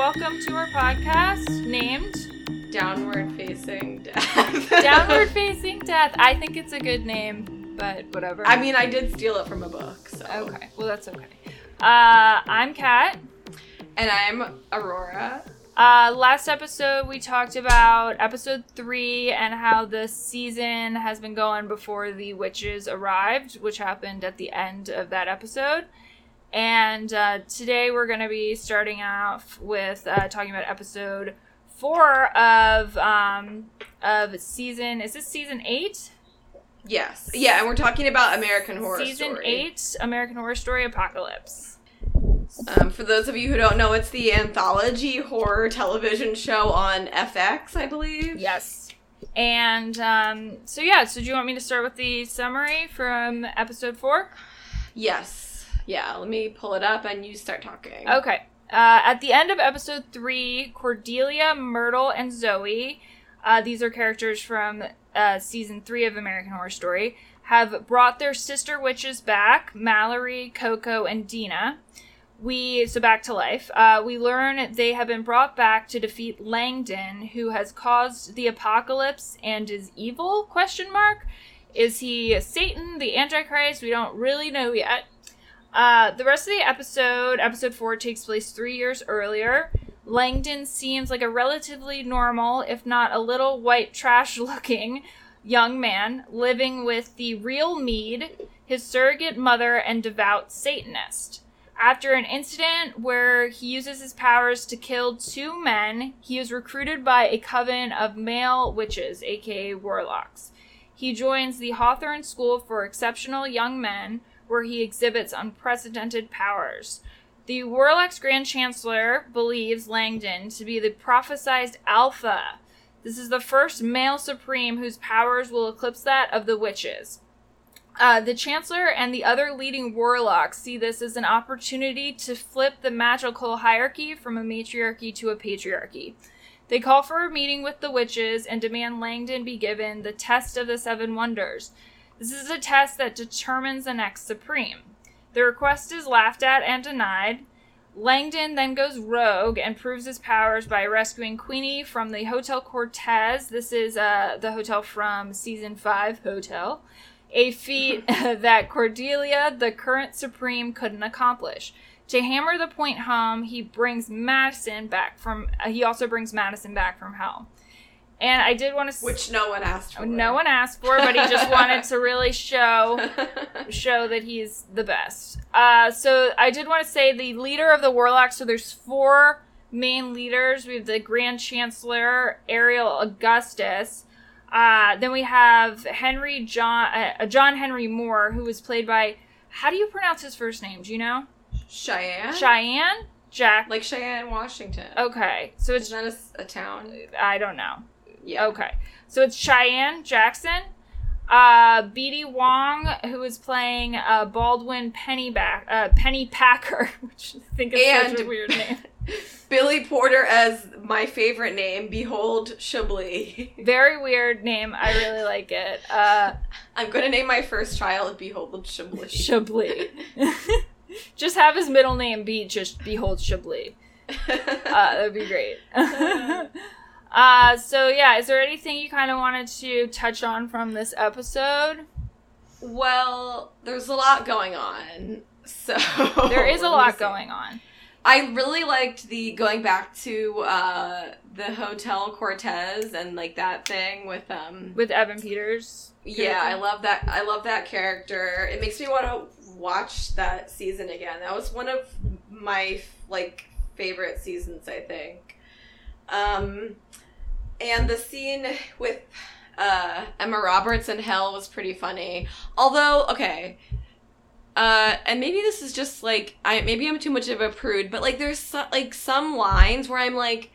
welcome to our podcast named Downward facing death. Downward Facing Death. I think it's a good name, but whatever. I mean, I did steal it from a book, so. okay, well, that's okay. Uh, I'm Kat. And I'm Aurora. Uh, last episode, we talked about episode three and how the season has been going before the witches arrived, which happened at the end of that episode. And uh, today, we're going to be starting off with uh, talking about episode four of um, of season. Is this season eight? Yes. Yeah, and we're talking about American Horror season Story. eight, American Horror Story Apocalypse. Um, for those of you who don't know, it's the anthology horror television show on FX, I believe. Yes. And um, so yeah, so do you want me to start with the summary from episode four? Yes. Yeah, let me pull it up and you start talking. Okay. Uh, at the end of episode three, Cordelia, Myrtle, and Zoe, uh, these are characters from uh, season three of American Horror Story, have brought their sister witches back Mallory, Coco, and Dinah. We, so back to life, uh, we learn they have been brought back to defeat Langdon, who has caused the apocalypse and is evil, question mark. Is he Satan, the Antichrist? We don't really know yet. Uh, the rest of the episode, episode four, takes place three years earlier. Langdon seems like a relatively normal, if not a little white trash looking, young man living with the real Mead, his surrogate mother, and devout Satanist. After an incident where he uses his powers to kill two men, he is recruited by a coven of male witches, aka warlocks. He joins the Hawthorne School for Exceptional Young Men, where he exhibits unprecedented powers. The Warlock's Grand Chancellor believes Langdon to be the prophesized Alpha. This is the first male supreme whose powers will eclipse that of the witches. Uh, the Chancellor and the other leading warlocks see this as an opportunity to flip the magical hierarchy from a matriarchy to a patriarchy. They call for a meeting with the witches and demand Langdon be given the test of the seven wonders. This is a test that determines the next supreme. The request is laughed at and denied. Langdon then goes rogue and proves his powers by rescuing Queenie from the Hotel Cortez. This is uh, the hotel from season 5 Hotel. A feat that Cordelia, the current supreme, couldn't accomplish. To hammer the point home, he brings Madison back from. Uh, he also brings Madison back from hell. And I did want to. Which no one asked for. No one asked for, but he just wanted to really show show that he's the best. Uh, so I did want to say the leader of the warlocks. So there's four main leaders. We have the Grand Chancellor Ariel Augustus. Uh, then we have Henry John uh, John Henry Moore, who was played by. How do you pronounce his first name? Do you know? Cheyenne? Cheyenne Jack. Like Cheyenne, Washington. Okay, so it's that a a, town? I don't know. Yeah. Okay. So it's Cheyenne Jackson. Uh, B.D. Wong, who is playing uh, Baldwin Pennyback, uh, Pennypacker, which I think is such a weird name. Billy Porter as my favorite name. Behold Chablis. Very weird name. I really like it. Uh, I'm gonna name my first child Behold Chablis. Chablis. just have his middle name be just Behold Chablis. Uh, that'd be great. Uh, so yeah, is there anything you kind of wanted to touch on from this episode? well, there's a lot going on. So There is a lot going on. I really liked the going back to uh the Hotel Cortez and like that thing with um with Evan Peters. yeah, I love that I love that character. It makes me want to watch that season again. That was one of my like favorite seasons, I think. Um and the scene with uh Emma Roberts in Hell was pretty funny. Although, okay, uh, and maybe this is just like I maybe I'm too much of a prude, but like there's so, like some lines where I'm like,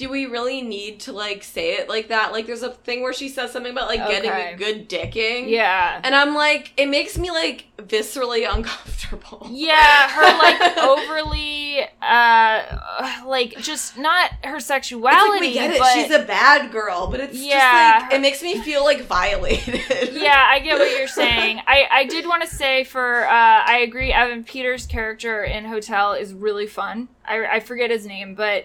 do we really need to like say it like that? Like there's a thing where she says something about like getting Okay. a good dicking, Yeah. and I'm like, it makes me like viscerally uncomfortable. Yeah, her like overly uh like just not her sexuality, like we get it. but She's a bad girl, but it's Yeah, just like it makes me feel like violated. yeah, I get what you're saying. I I did want to say for uh I agree Evan Peters' character in Hotel is really fun. I I forget his name, but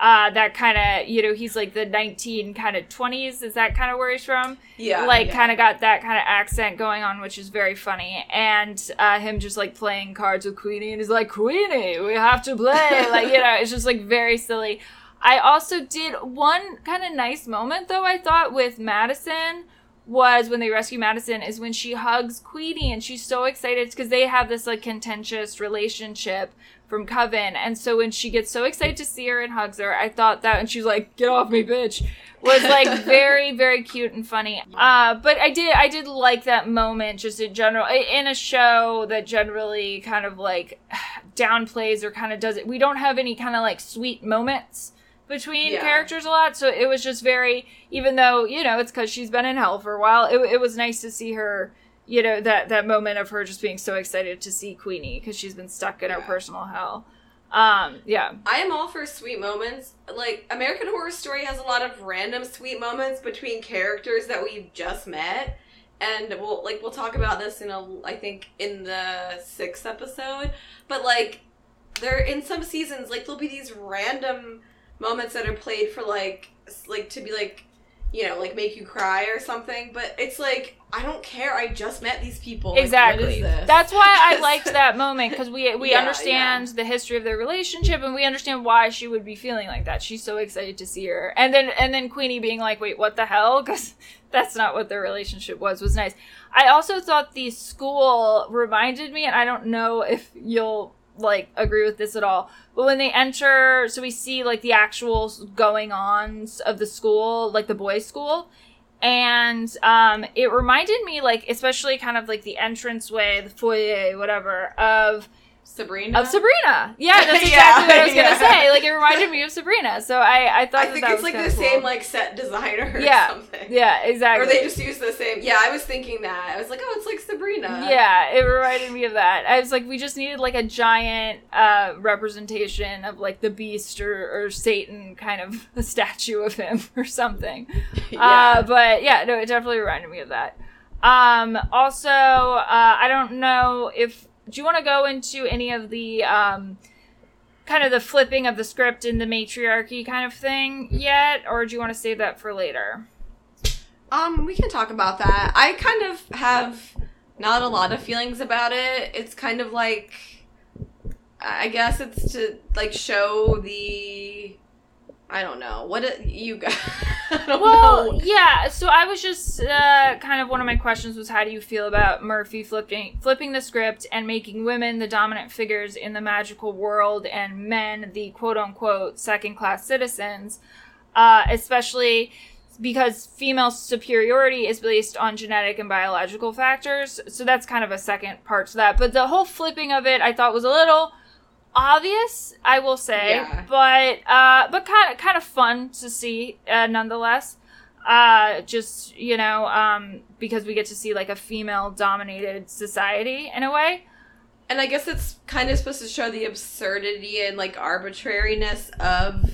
uh, that kind of you know he's like the 19 kind of 20s is that kind of where he's from Yeah. like yeah. kind of got that kind of accent going on which is very funny and uh, him just like playing cards with queenie and he's like queenie we have to play like you know it's just like very silly i also did one kind of nice moment though i thought with madison was when they rescue Madison is when she hugs Queenie and she's so excited because they have this like contentious relationship from Coven. And so when she gets so excited to see her and hugs her, I thought that and she's like, "Get off me, bitch." was like very very cute and funny. Uh but I did I did like that moment just in general in a show that generally kind of like downplays or kind of does it. We don't have any kind of like sweet moments between Yeah. characters a lot so it was just very even though you know it's because she's been in hell for a while it, it was nice to see her you know that that moment of her just being so excited to see queenie because she's been stuck in her personal hell um yeah I am all for sweet moments. Like American Horror Story has a lot of random sweet moments between characters that we've just met. And we'll like we'll talk about this in a I think in the sixth episode. But like there in some seasons, like there'll be these random moments that are played for like like to be like you know, like make you cry or something. But it's like I don't care. I just met these people. Like, what exactly is this? that's why i liked that moment because we we Yeah, understand the history of their relationship and we understand why she would be feeling like that she's so excited to see her and then and then queenie being like wait what the hell because that's not what their relationship was was nice i also thought the school reminded me and i don't know if you'll like agree with this at all. But when they enter so we see like the actual going ons of the school like the boys school. And um it reminded me like especially kind of like the entranceway the foyer whatever of Sabrina. of sabrina yeah that's exactly Yeah, what i was gonna say like it reminded me of sabrina so i i thought I that think that it's like the cool. same like set designer or Yeah. something. yeah exactly Or they just use the same. Yeah, I was thinking that. I was like, oh, it's like Sabrina. yeah it reminded me of that i was like we just needed like a giant uh representation of like the beast or, or satan kind of a statue of him or something Uh, but yeah, no, it definitely reminded me of that. Um, also, uh, I don't know if do you want to go into any of the um, kind of the flipping of the script in the matriarchy kind of thing yet, or do you want to save that for later? um, we can talk about that. I kind of have not a lot of feelings about it. It's kind of like, I guess it's to like show the. I don't know what it, you got. Well, know. yeah. So I was just uh, kind of one of my questions was how do you feel about Murphy flipping flipping the script and making women the dominant figures in the magical world and men the quote unquote second class citizens, uh, especially because female superiority is based on genetic and biological factors. So that's kind of a second part to that. But the whole flipping of it, I thought was a little obvious, I will say, Yeah. but uh, but kind of kind of fun to see uh, nonetheless. Uh, just you know, um, because we get to see like a female dominated society in a way. And I guess it's kind of supposed to show the absurdity and like arbitrariness of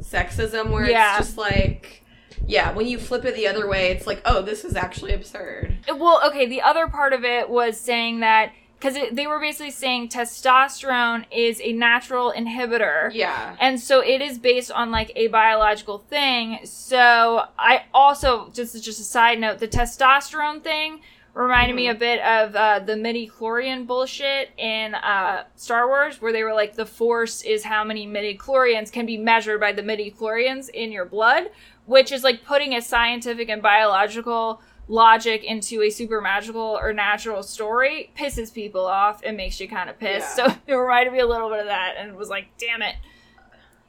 sexism, where Yeah. it's just like, yeah, when you flip it the other way, it's like, oh, this is actually absurd. Well, okay, the other part of it was saying that because they were basically saying testosterone is a natural inhibitor. Yeah. And so it is based on like a biological thing. So I also just just a side note, the testosterone thing reminded me a bit of uh, the midi chlorian bullshit in uh, Star Wars, where they were like the Force is how many midi chlorians can be measured by the midi chlorians in your blood, which is like putting a scientific and biological logic into a super magical or natural story pisses people off and makes you kind of pissed. Yeah. So it reminded me a little bit of that and was like, damn it.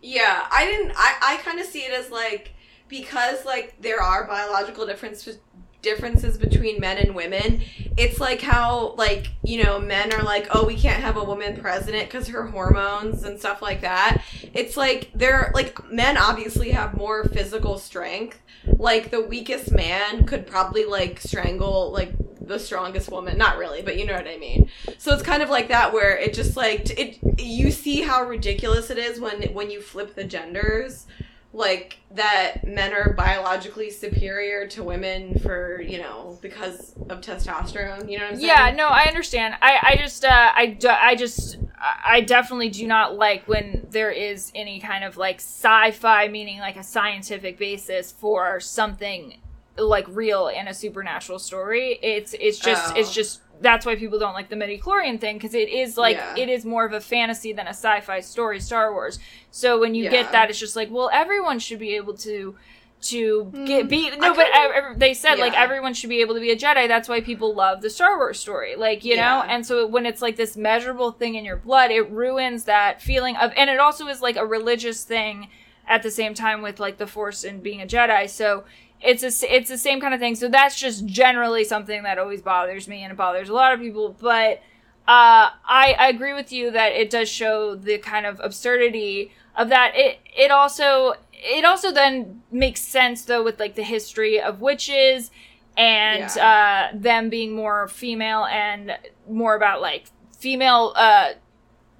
Yeah, I didn't. I I kind of see it as like because like there are biological differences differences between men and women. It's like how like you know men are like, oh, we can't have a woman president because her hormones and stuff like that. It's like they're like men obviously have more physical strength. Like the weakest man could probably like strangle like the strongest woman. Not really, but you know what I mean. So it's kind of like that where it just like it you see how ridiculous it is when when you flip the genders like that men are biologically superior to women for, you know, because of testosterone, you know what I'm saying? Yeah, no, I understand. I, I just, uh, I, do- I just, I definitely do not like when there is any kind of like sci-fi, meaning like a scientific basis for something like real in a supernatural story. It's it's just Oh. it's just that's why people don't like the midi-chlorian thing because it is like Yeah. it is more of a fantasy than a sci-fi story star wars. So when you Yeah. get that it's just like well everyone should be able to to get Mm, be no but couldn't- ev- ev- they said like everyone should be able to be a jedi. That's why people love the star wars story like you know? And so when it's like this measurable thing in your blood it ruins that feeling of and it also is like a religious thing at the same time with like the force and being a jedi. So it's a, it's the same kind of thing so that's just generally something that always bothers me and it bothers a lot of people but uh, I, I agree with you that it does show the kind of absurdity of that. It it also it also then makes sense though with like the history of witches and uh, them being more female and more about like female uh,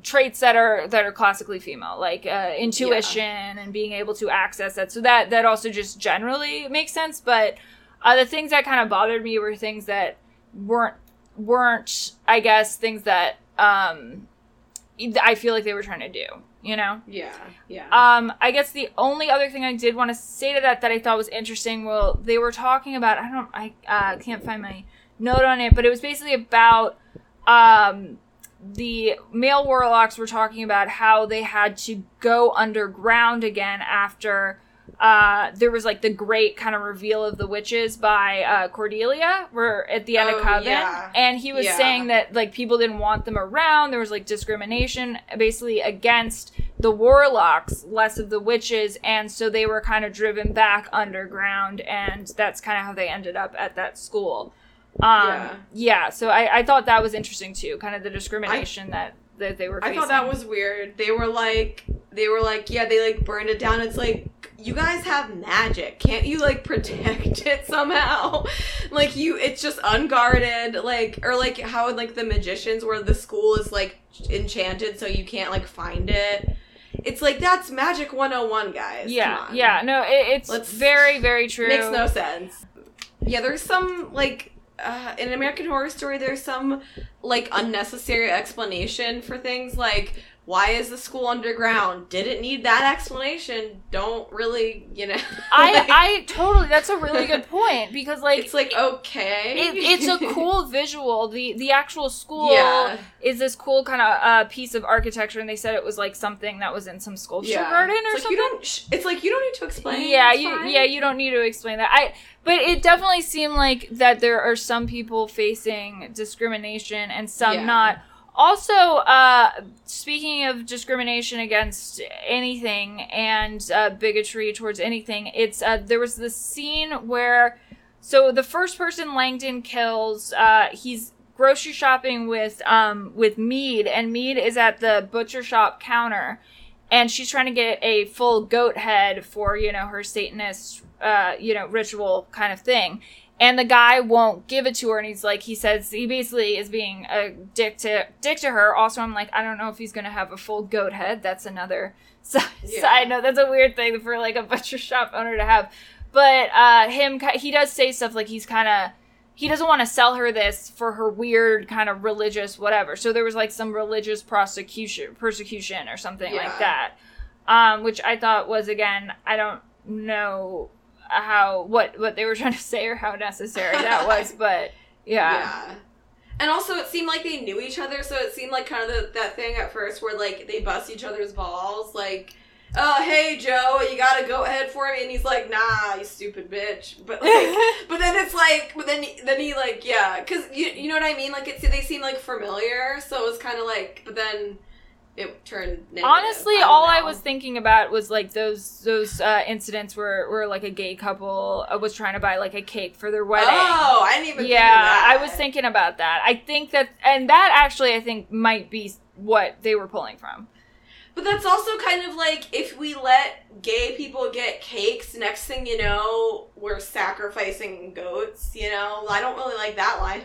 traits that are that are classically female, like uh, intuition and being able to access that. So that that also just generally makes sense. But uh, the things that kind of bothered me were things that weren't weren't I guess things that um I feel like they were trying to do, you know. Yeah, yeah. Um, I guess the only other thing I did want to say to that that I thought was interesting, well, they were talking about I don't I uh, can't find my note on it, but it was basically about um the male warlocks were talking about how they had to go underground again after uh there was like the great kind of reveal of the witches by uh Cordelia were at the end Oh, of Coven. yeah. and he was Yeah. saying that like people didn't want them around. There was like discrimination basically against the warlocks less of the witches. And so they were kind of driven back underground. And that's kind of how they ended up at that school um yeah, Yeah. so I, I thought that was interesting too kind of the discrimination that that they were I thought that was weird. They were like, they were like, yeah, they like burned it down. It's like, you guys have magic. Can't you like protect it somehow? like you, it's just unguarded. Like, or like how like the magicians where the school is like enchanted so you can't like find it. It's like that's magic 101, guys. yeah Come on. yeah no it, it's Let's- very very true Makes no sense. Yeah, there's some like uh, in American Horror Story. There's some like unnecessary explanation for things like why is the school underground? Didn't need that explanation. Don't really, you know. I like, I totally that's a really good point because like it's like okay. it, it's a cool visual. The the actual school Yeah. is this cool kind of uh, piece of architecture, and they said it was like something that was in some sculpture Yeah. garden or it's like something. you don't. It's like you don't need to explain. yeah, you fine. yeah you don't need to explain that. I but it definitely seemed like that there are some people facing discrimination and some Yeah. not. Also, uh, speaking of discrimination against anything and uh, bigotry towards anything, it's uh, there was this scene where so the first person Langdon kills, uh, he's grocery shopping with um with Mead, and Mead is at the butcher shop counter, and she's trying to get a full goat head for you know her Satanist uh you know ritual kind of thing. And the guy won't give it to her, and he's like, he says he basically is being a dick to dick to her. Also, I'm like, I don't know if he's gonna have a full goat head. That's another side, Yeah. side note. That's a weird thing for like a butcher shop owner to have. But uh, him, he does say stuff like he's kind of he doesn't want to sell her this for her weird kind of religious whatever. So there was like some religious prosecution, persecution or something like that, um, which I thought was again, I don't know how what what they were trying to say or how necessary that was, but yeah, Yeah. And also, it seemed like they knew each other, so it seemed like kind of the, that thing at first where like they bust each other's balls, like, "Oh, hey Joe, you gotta go ahead for me," and he's like, "Nah, you stupid bitch." But like, but then it's like, but then then he like, yeah, because you you know what I mean? Like, it's they seem like familiar, so it was kind of like, but then it turned. Negative. Honestly, don't all I was thinking about was like those those uh, incidents where where like a gay couple uh, was trying to buy like a cake for their wedding. Oh, I didn't even. yeah, think that. I was thinking about that. I think that, and that actually, I think might be what they were pulling from. But that's also kind of like if we let gay people get cakes, next thing you know, we're sacrificing goats, you know? I don't really like that line.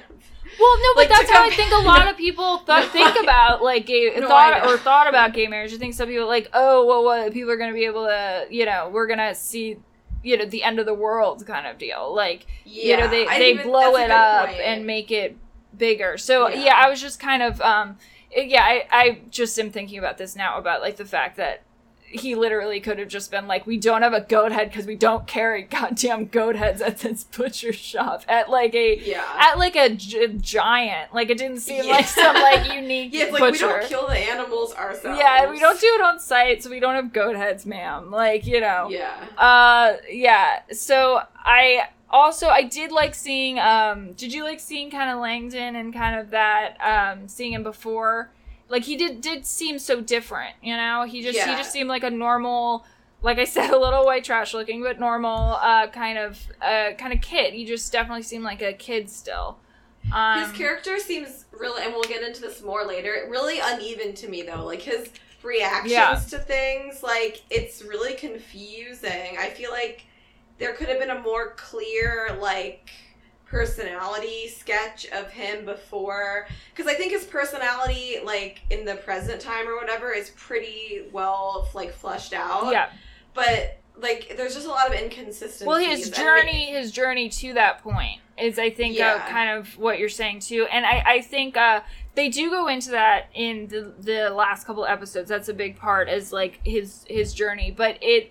Well, no, but Like, that's how I think a lot of people th- No, think I- about like gay No, thought or thought about gay marriage. I think some people are like, oh, well, what people are going to be able to, you know, we're going to see, you know, the end of the world kind of deal. Like, you know, they I they even- blow it up point. and make it bigger. So yeah. Yeah. I was just kind of um yeah, I, I just am thinking about this now about like the fact that he literally could have just been like, we don't have a goat head because we don't carry goddamn goat heads at this butcher shop at like a Yeah. at like a gi- giant. Like it didn't seem Yeah. like some like unique yeah, it's like we don't kill the animals ourselves. yeah, we don't do it on site, so we don't have goat heads, ma'am. Like you know. Yeah. Uh, yeah. So I also I did like seeing. Um, did you like seeing kind of Langdon and kind of that? Um, seeing him before, like he did did seem so different. You know, he just he just seemed like a normal. Like I said, a little white trash looking, but normal, uh, kind of, uh, kind of kid. He just definitely seemed like a kid still. Um, His character seems really, and we'll get into this more later. Really uneven to me though. Like his reactions Yeah. to things, like it's really confusing. I feel like there could have been a more clear, like personality sketch of him before because i think his personality like in the present time or whatever is pretty well like fleshed out yeah. but like there's just a lot of inconsistencies Well, his journey, his journey to that point is, I think, uh, kind of what you're saying too. And I, I think uh, they do go into that in the the last couple episodes. That's a big part, is like his his journey. But it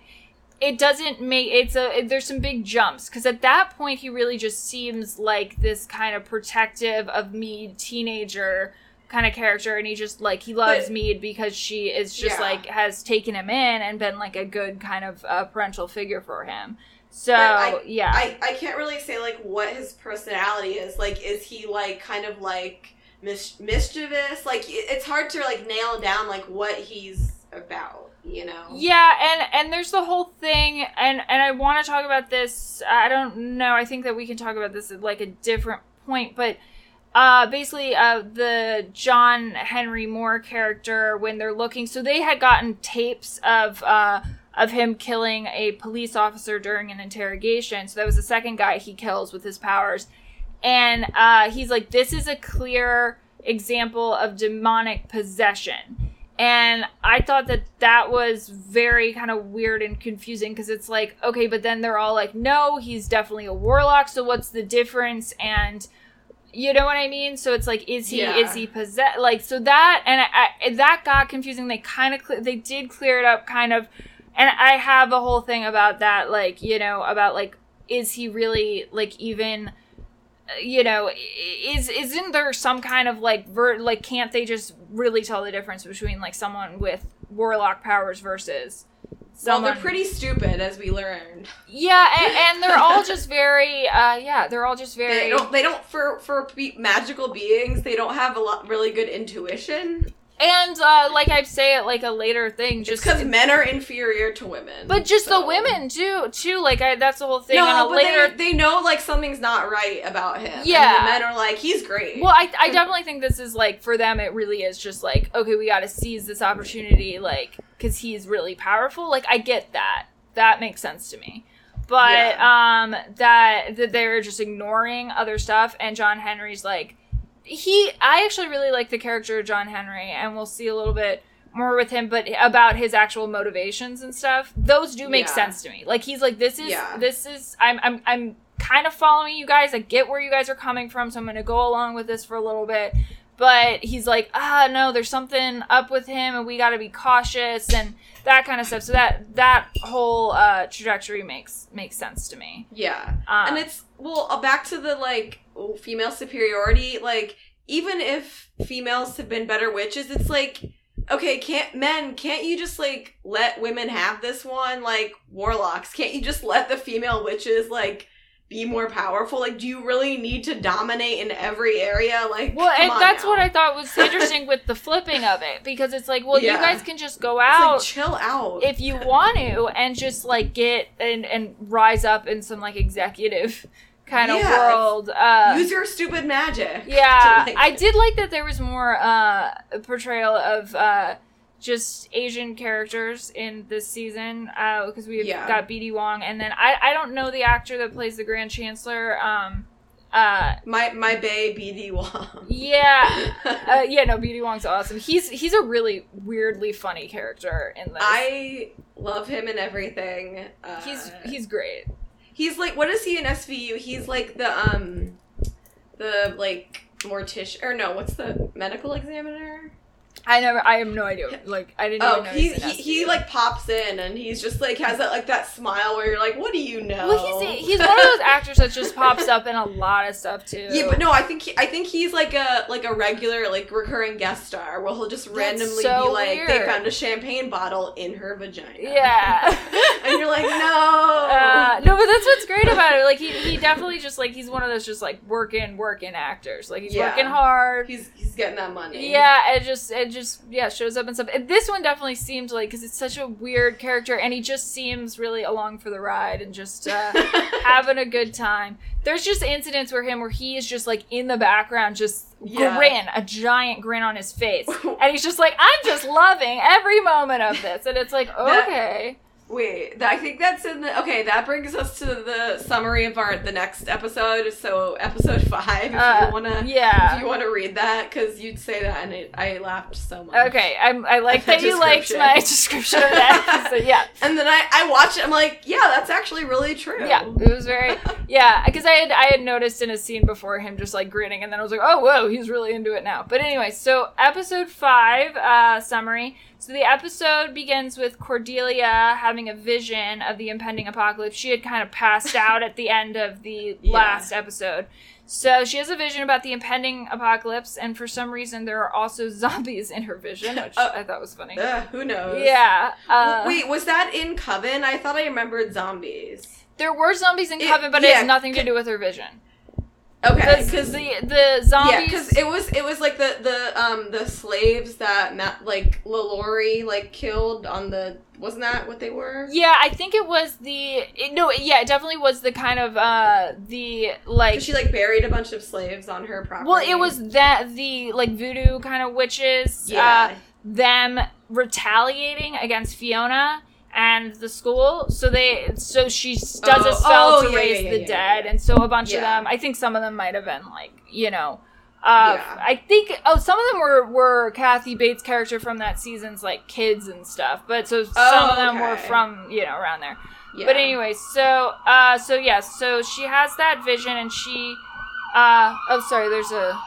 it doesn't make it's a it- there's some big jumps because at that point he really just seems like this kind of protective of Mead teenager kind of character and he just like he loves But- Mead because she is just Yeah. like has taken him in and been like a good kind of uh, parental figure for him so I- yeah I, I can't really say like what his personality is. Like, is he like kind of like mis- mischievous? Like, it- it's hard to like nail down like what he's about. You know? Yeah, and and there's the whole thing, and and I want to talk about this. I don't know. I think that we can talk about this at like a different point, but uh, basically, uh, the John Henry Moore character when they're looking, so they had gotten tapes of uh of him killing a police officer during an interrogation. So that was the second guy he kills with his powers, and uh, he's like, this is a clear example of demonic possession. And I thought that that was very kind of weird and confusing because it's like, okay, but then they're all like, no, he's definitely a warlock. So what's the difference? And you know what I mean? So it's like, is he Yeah. is he possessed? Like so that and I, I, that got confusing. They kind of cle they did clear it up, kind of. And I have a whole thing about that, like you know, about like, is he really like even you know is isn't there some kind of like ver- like can't they just really tell the difference between like someone with warlock powers versus Well, they're pretty stupid, as we learned. yeah and, and they're all just very uh yeah they're all just very They don't. They don't for for be- magical beings. They don't have a lot really good intuition. And uh like i say it like a later thing Just because men are inferior to women. but just so- the women too too like I, that's the whole thing No, on a but later they, they know like something's not right about him. Yeah. and the men are like, he's great. Well, I, I definitely think this is like for them. It really is just like okay, we got to seize this opportunity, like because he's really powerful. Like I get that. That makes sense to me. But um, that that they're just ignoring other stuff, and John Henry's like he. I actually really like the character of John Henry, and we'll see a little bit more with him, but about his actual motivations and stuff. Those do make Yeah. sense to me. Like he's like this is Yeah. this is I'm I'm I'm kind of following you guys. I get where you guys are coming from, so I'm gonna go along with this for a little bit. But he's like, ah, no, there's something up with him, and we got to be cautious and that kind of stuff. So that that whole uh, trajectory makes makes sense to me. yeah, Um, and it's well uh, back to the like female superiority. Like even if females have been better witches, it's like okay, can't men? Can't you just like let women have this one? Like warlocks, can't you just let the female witches like? Be more powerful. Like, do you really need to dominate in every area? Like, well, and that's now. what I thought was interesting with the flipping of it because it's like, well, you guys can just go It's out like, chill out. if you want to and just like get and and rise up in some like executive kind of Yeah, it's- world. Uh, Use your stupid magic. yeah, like- I did like that there was more uh portrayal of uh just Asian characters in this season uh because we've Yeah. got BD Wong and then I I don't know the actor that plays the Grand Chancellor um uh My my bae BD Wong. yeah uh, yeah no BD Wong's awesome he's he's a really weirdly funny character in this I love him and everything. Uh, he's he's great he's like what is he in SVU? He's like the um the like mortician or no, what's the medical examiner? I never. I have no idea. Like I didn't. Oh, know he, he he like pops in and he's just like has that like that smile where you're like, what do you know? Well, he's he's one of those actors that just pops up in a lot of stuff too. Yeah, but no, I think he, I think he's like a like a regular like recurring guest star where he'll just randomly so be like, they found a champagne bottle in her vagina. Yeah. and you're like, no. Uh, no, but that's what's great about it. Like he, he definitely just like he's one of those just like working working actors. Like he's Yeah. working hard. he's he's getting that money. Yeah, it just it just yeah shows up and stuff. And this one definitely seemed like because it's such a weird character, and he just seems really along for the ride and just uh, having a good time. There's just incidents where him where he is just like in the background, just Yeah. grin, a giant grin on his face, and he's just like, I'm just loving every moment of this, and it's like That- okay. Wait, I think that's in the okay. That brings us to the summary of our the next episode. So episode five, if Uh, you wanna, yeah. if you wanna read that, because you'd say that and it, I laughed so much. Okay, I'm, I like That you liked my description of that. So, yeah, And then I I watch it. I'm like, yeah, that's actually really true. yeah, it was very yeah. Because I had I had noticed in a scene before him just like grinning, and then I was like, oh whoa, he's really into it now. But anyway, so episode five uh, summary. So the episode begins with Cordelia having a vision of the impending apocalypse. She had kind of passed out at the end of the Yeah. last episode. So she has a vision about the impending apocalypse, and for some reason there are also zombies in her vision, which Uh, I thought was funny. Ugh, who knows? Yeah. Uh, Wait, was that in Coven? I thought I remembered zombies. there were zombies in It- Coven, but it has nothing to do with her vision. Okay, Because the the yeah, zombies. because it was it was like the the um the slaves that Matt like Lalaurie like killed on the wasn't that what they were? yeah, I think it was the it, no. Yeah, it definitely was the kind of uh the like she like buried a bunch of slaves on her property. Well, it was that the like voodoo kind of witches. yeah. Uh, them retaliating against Fiona and the school. So they so she does a Oh, spell oh, to yeah, raise yeah, the yeah, dead, yeah. and so a bunch of them. I think some of them might have been like you know. Uh. I think oh some of them were were Kathy Bates' character from that season's like kids and stuff, but so some Oh, of them were from you know around there. But anyway, so uh so yeah, so she has that vision and she uh oh sorry, there's a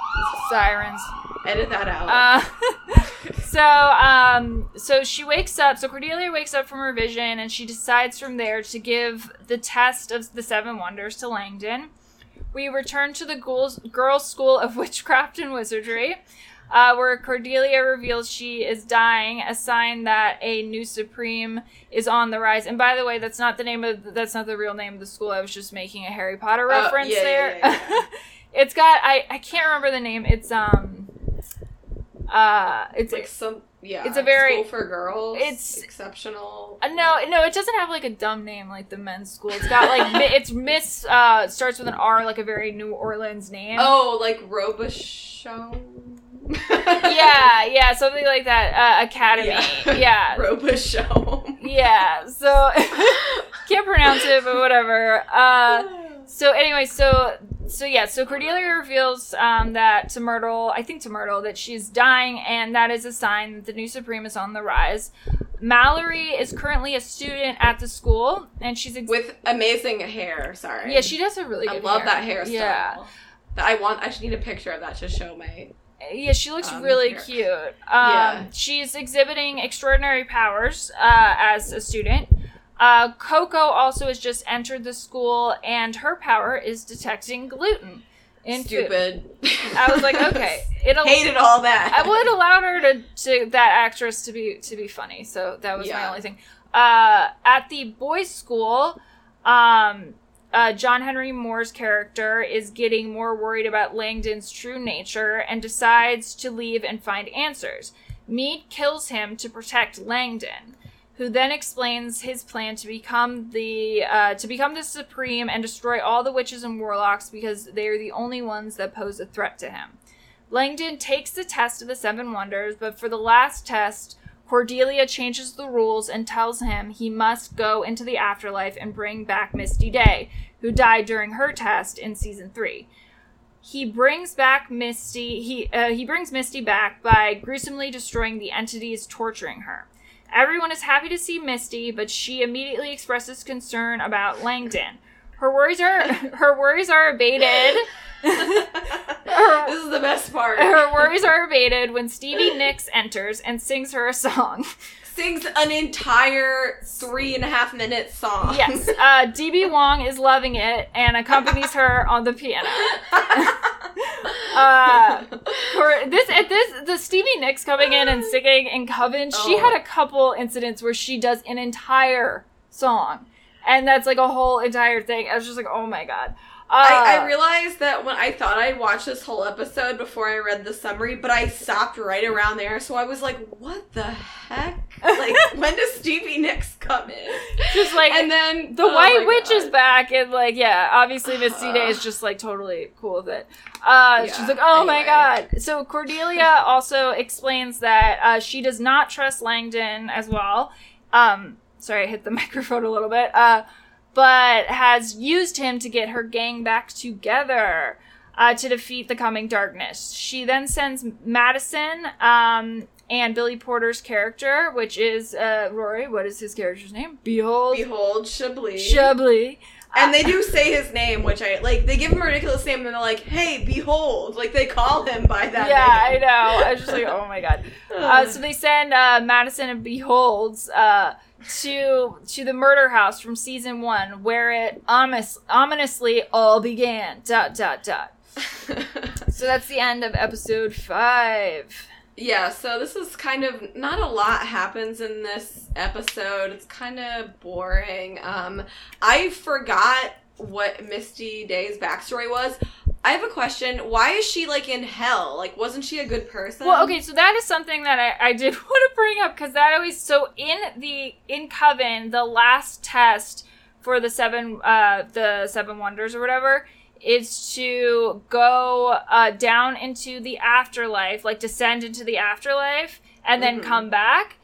sirens. edit that out. Uh so um so she wakes up, so Cordelia wakes up from her vision and she decides from there to give the test of the seven wonders to Langdon. We return to the ghouls, girls' school of witchcraft and wizardry. Uh, where Cordelia reveals she is dying, a sign that a new supreme is on the rise. And by the way, that's not the name of that's not the real name of the school. I was just making a Harry Potter Oh, reference yeah, yeah, there. yeah, yeah. it's got I I can't remember the name. It's um uh it's like some yeah. it's a very- school for girls. it's- exceptional. uh, no, no, it doesn't have like a dumb name like the men's school. It's got like mi- it's Miss uh starts with an R, like a very New Orleans name. Oh, like Robichaux. yeah, yeah, something like that. Uh, Academy. Yeah. Yeah, Robichaux. yeah. So can't pronounce it, but whatever. Uh, so anyway, so so yeah, so Cordelia reveals um, that to Myrtle, I think to Myrtle, that she's dying, and that is a sign that the new Supreme is on the rise. Mallory is currently a student at the school, and she's ex- With amazing hair. Sorry. yeah, she does have really I love hair. that hairstyle. Yeah, I want. I should need a picture of that to show my. yeah, she looks Um, really here. cute. Um, Yeah. she's exhibiting extraordinary powers uh, as a student. Uh, Coco also has just entered the school, and her power is detecting gluten in food. Stupid. I was like, okay, it'll. Hated all that. I would allow her to, to that actress to be to be funny, so that was my only thing. Uh, at the boys' school, um, uh, John Henry Moore's character is getting more worried about Langdon's true nature and decides to leave and find answers. Mead kills him to protect Langdon, who then explains his plan to become the uh, to become the supreme and destroy all the witches and warlocks because they are the only ones that pose a threat to him. Langdon takes the test of the seven wonders, but for the last test, Cordelia changes the rules and tells him he must go into the afterlife and bring back Misty Day, who died during her test in season three. He brings back Misty. He uh, he brings Misty back by gruesomely destroying the entities torturing her. Everyone is happy to see Misty, but she immediately expresses concern about Langdon. her worries are her worries are abated. this is the best part. Her worries are abated when Stevie Nicks enters and sings her a song. Sings an entire three and a half minute song. Yes, uh, DB Wong is loving it and accompanies her on the piano. uh, for this, at this, the Stevie Nicks coming in and singing in Coven, she Oh. had a couple incidents where she does an entire song, and that's like a whole entire thing. I was just like, oh my god. Uh, I, I realized that when I thought I'd watch this whole episode before I read the summary, but I stopped right around there, so I was like, what the heck? Like, when does Stevie Nicks come in? just like And then the oh White Witch is back, and like, yeah, obviously Misty Day is just like totally cool with it. Uh, she's like, oh my god. So Cordelia also explains that uh, she does not trust Langdon as well. Um, sorry, I hit the microphone a little bit. Uh, but has used him to get her gang back together. Uh, to defeat the coming darkness. She then sends Madison um, and Billy Porter's character, which is uh, Rory. What is his character's name? Behold, Behold, Chablis. Chablis. and they do say his name, which I like. They give him a ridiculous name, and they're like, "Hey, behold!" Like they call him by that yeah, I know. I was just like, oh my god. Uh, so they send uh, Madison and Beholds uh, to to the murder house from season one, where it ominous, ominously all began. Dot dot dot. So that's the end of episode five. yeah, so this is kind of not a lot happens in this episode. It's kind of boring. Um, I forgot what Misty Day's backstory was. I have a question. Why is she like in hell? Like, wasn't she a good person? Well, okay, so that is something that I, I did want to bring up because that always so in the in Coven, the last test for the seven uh the seven wonders or whatever is to go uh down into the afterlife, like descend into the afterlife and then Mhm. come back.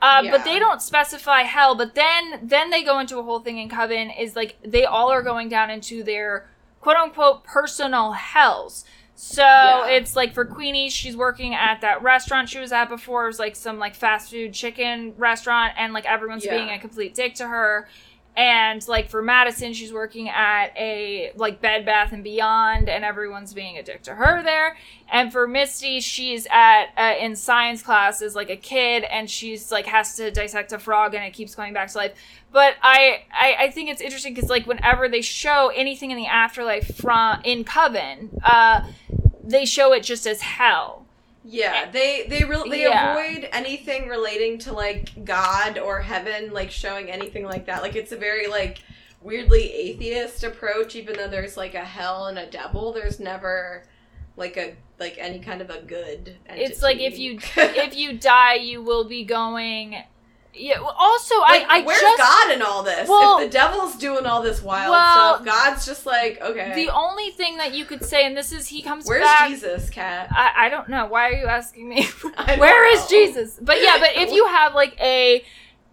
Uh, Yeah. but they don't specify hell. But then, then they go into a whole thing in Coven is like they all are going down into their quote unquote personal hells. So Yeah. it's like for Queenie, she's working at that restaurant she was at before. It was like some like fast food chicken restaurant, and like everyone's Yeah. being a complete dick to her. And like for Madison, she's working at a like Bed Bath and Beyond, and everyone's being a dick to her there. And for Misty, she's at uh, in science class as like a kid, and she's like has to dissect a frog, and it keeps coming back to life. But I I, I think it's interesting because like whenever they show anything in the afterlife from in Coven, uh, they show it just as hell. Yeah, eh, they they really they Yeah. avoid anything relating to like God or heaven, like showing anything like that. Like it's a very like weirdly atheist approach. Even though there's like a hell and a devil, there's never like a like any kind of a good. It's like if you if you die, you will be going. Yeah. well, Also, Like, I I where's just God in all this? Well- if the devil's doing all this wild Well, stuff, God's just like okay. the only thing that you could say, and this is he comes where's back. Jesus, Kat? I, I don't know. Why are you asking me? Where is. Jesus? But yeah, but if you have like a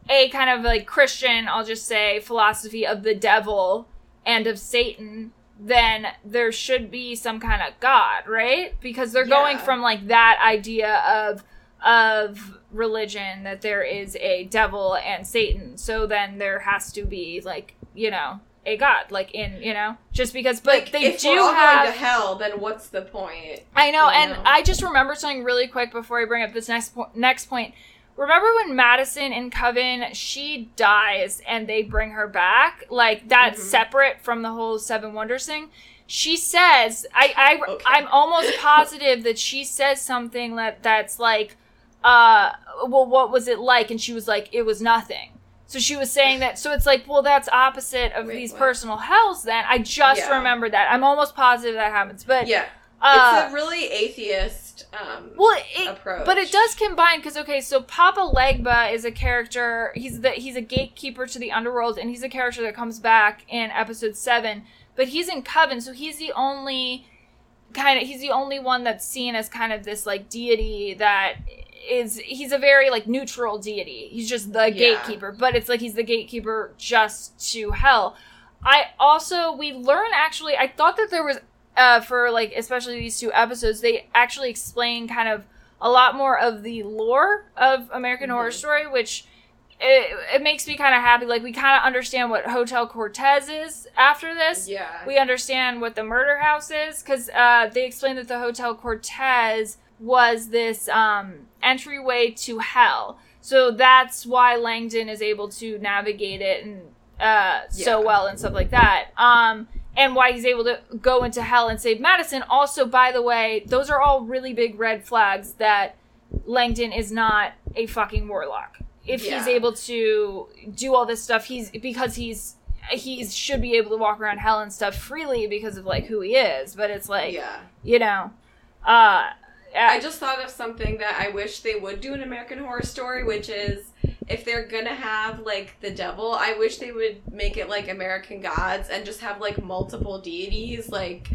a kind of like Christian, I'll just say philosophy of the devil and of Satan, then there should be some kind of God, right? Because they're going from like that idea of of religion that there is a devil and Satan. So then there has to be like, you know, a God, like in, you know, just because but like, they if do we're all have going to hell, then what's the point? I know, you and know? I just remember something really quick before I bring up this next po- next point. Remember when Madison in Coven she dies and they bring her back, like that's Mhm. separate from the whole Seven Wonders thing. She says, I, I Okay. I'm almost positive that she says something that that's like, uh, well, what was it like? And she was like, it was nothing. So she was saying that. So it's like, well, that's opposite of Wait, these what? personal hells. Then I just Yeah. remembered that. I'm almost positive that happens, but Yeah, uh, it's a really atheist um, well, it, approach. but it does combine because okay, so Papa Legba is a character. He's the he's a gatekeeper to the underworld, and he's a character that comes back in episode seven. But he's in Coven, so he's the only kind of he's the only one that's seen as kind of this like deity that is he's a very like neutral deity. He's just the Yeah. gatekeeper, but it's like he's the gatekeeper just to hell. I also we learn actually. I thought that there was uh, for like especially these two episodes, they actually explain kind of a lot more of the lore of American Horror Mhm. Story, which it, it makes me kind of happy. Like we kind of understand what Hotel Cortez is after this. Yeah. We understand what the murder house is because uh, they explained that the Hotel Cortez was this um, entryway to hell. So that's why Langdon is able to navigate it and uh, so well and stuff like that. Um, and why he's able to go into hell and save Madison. Also, by the way, those are all really big red flags that Langdon is not a fucking warlock. If he's able to do all this stuff, he's because he's he should be able to walk around hell and stuff freely because of like who he is. But it's like yeah. you know, uh, I just thought of something that I wish they would do in American Horror Story, which is if they're gonna have like the devil, I wish they would make it like American gods and just have like multiple deities, like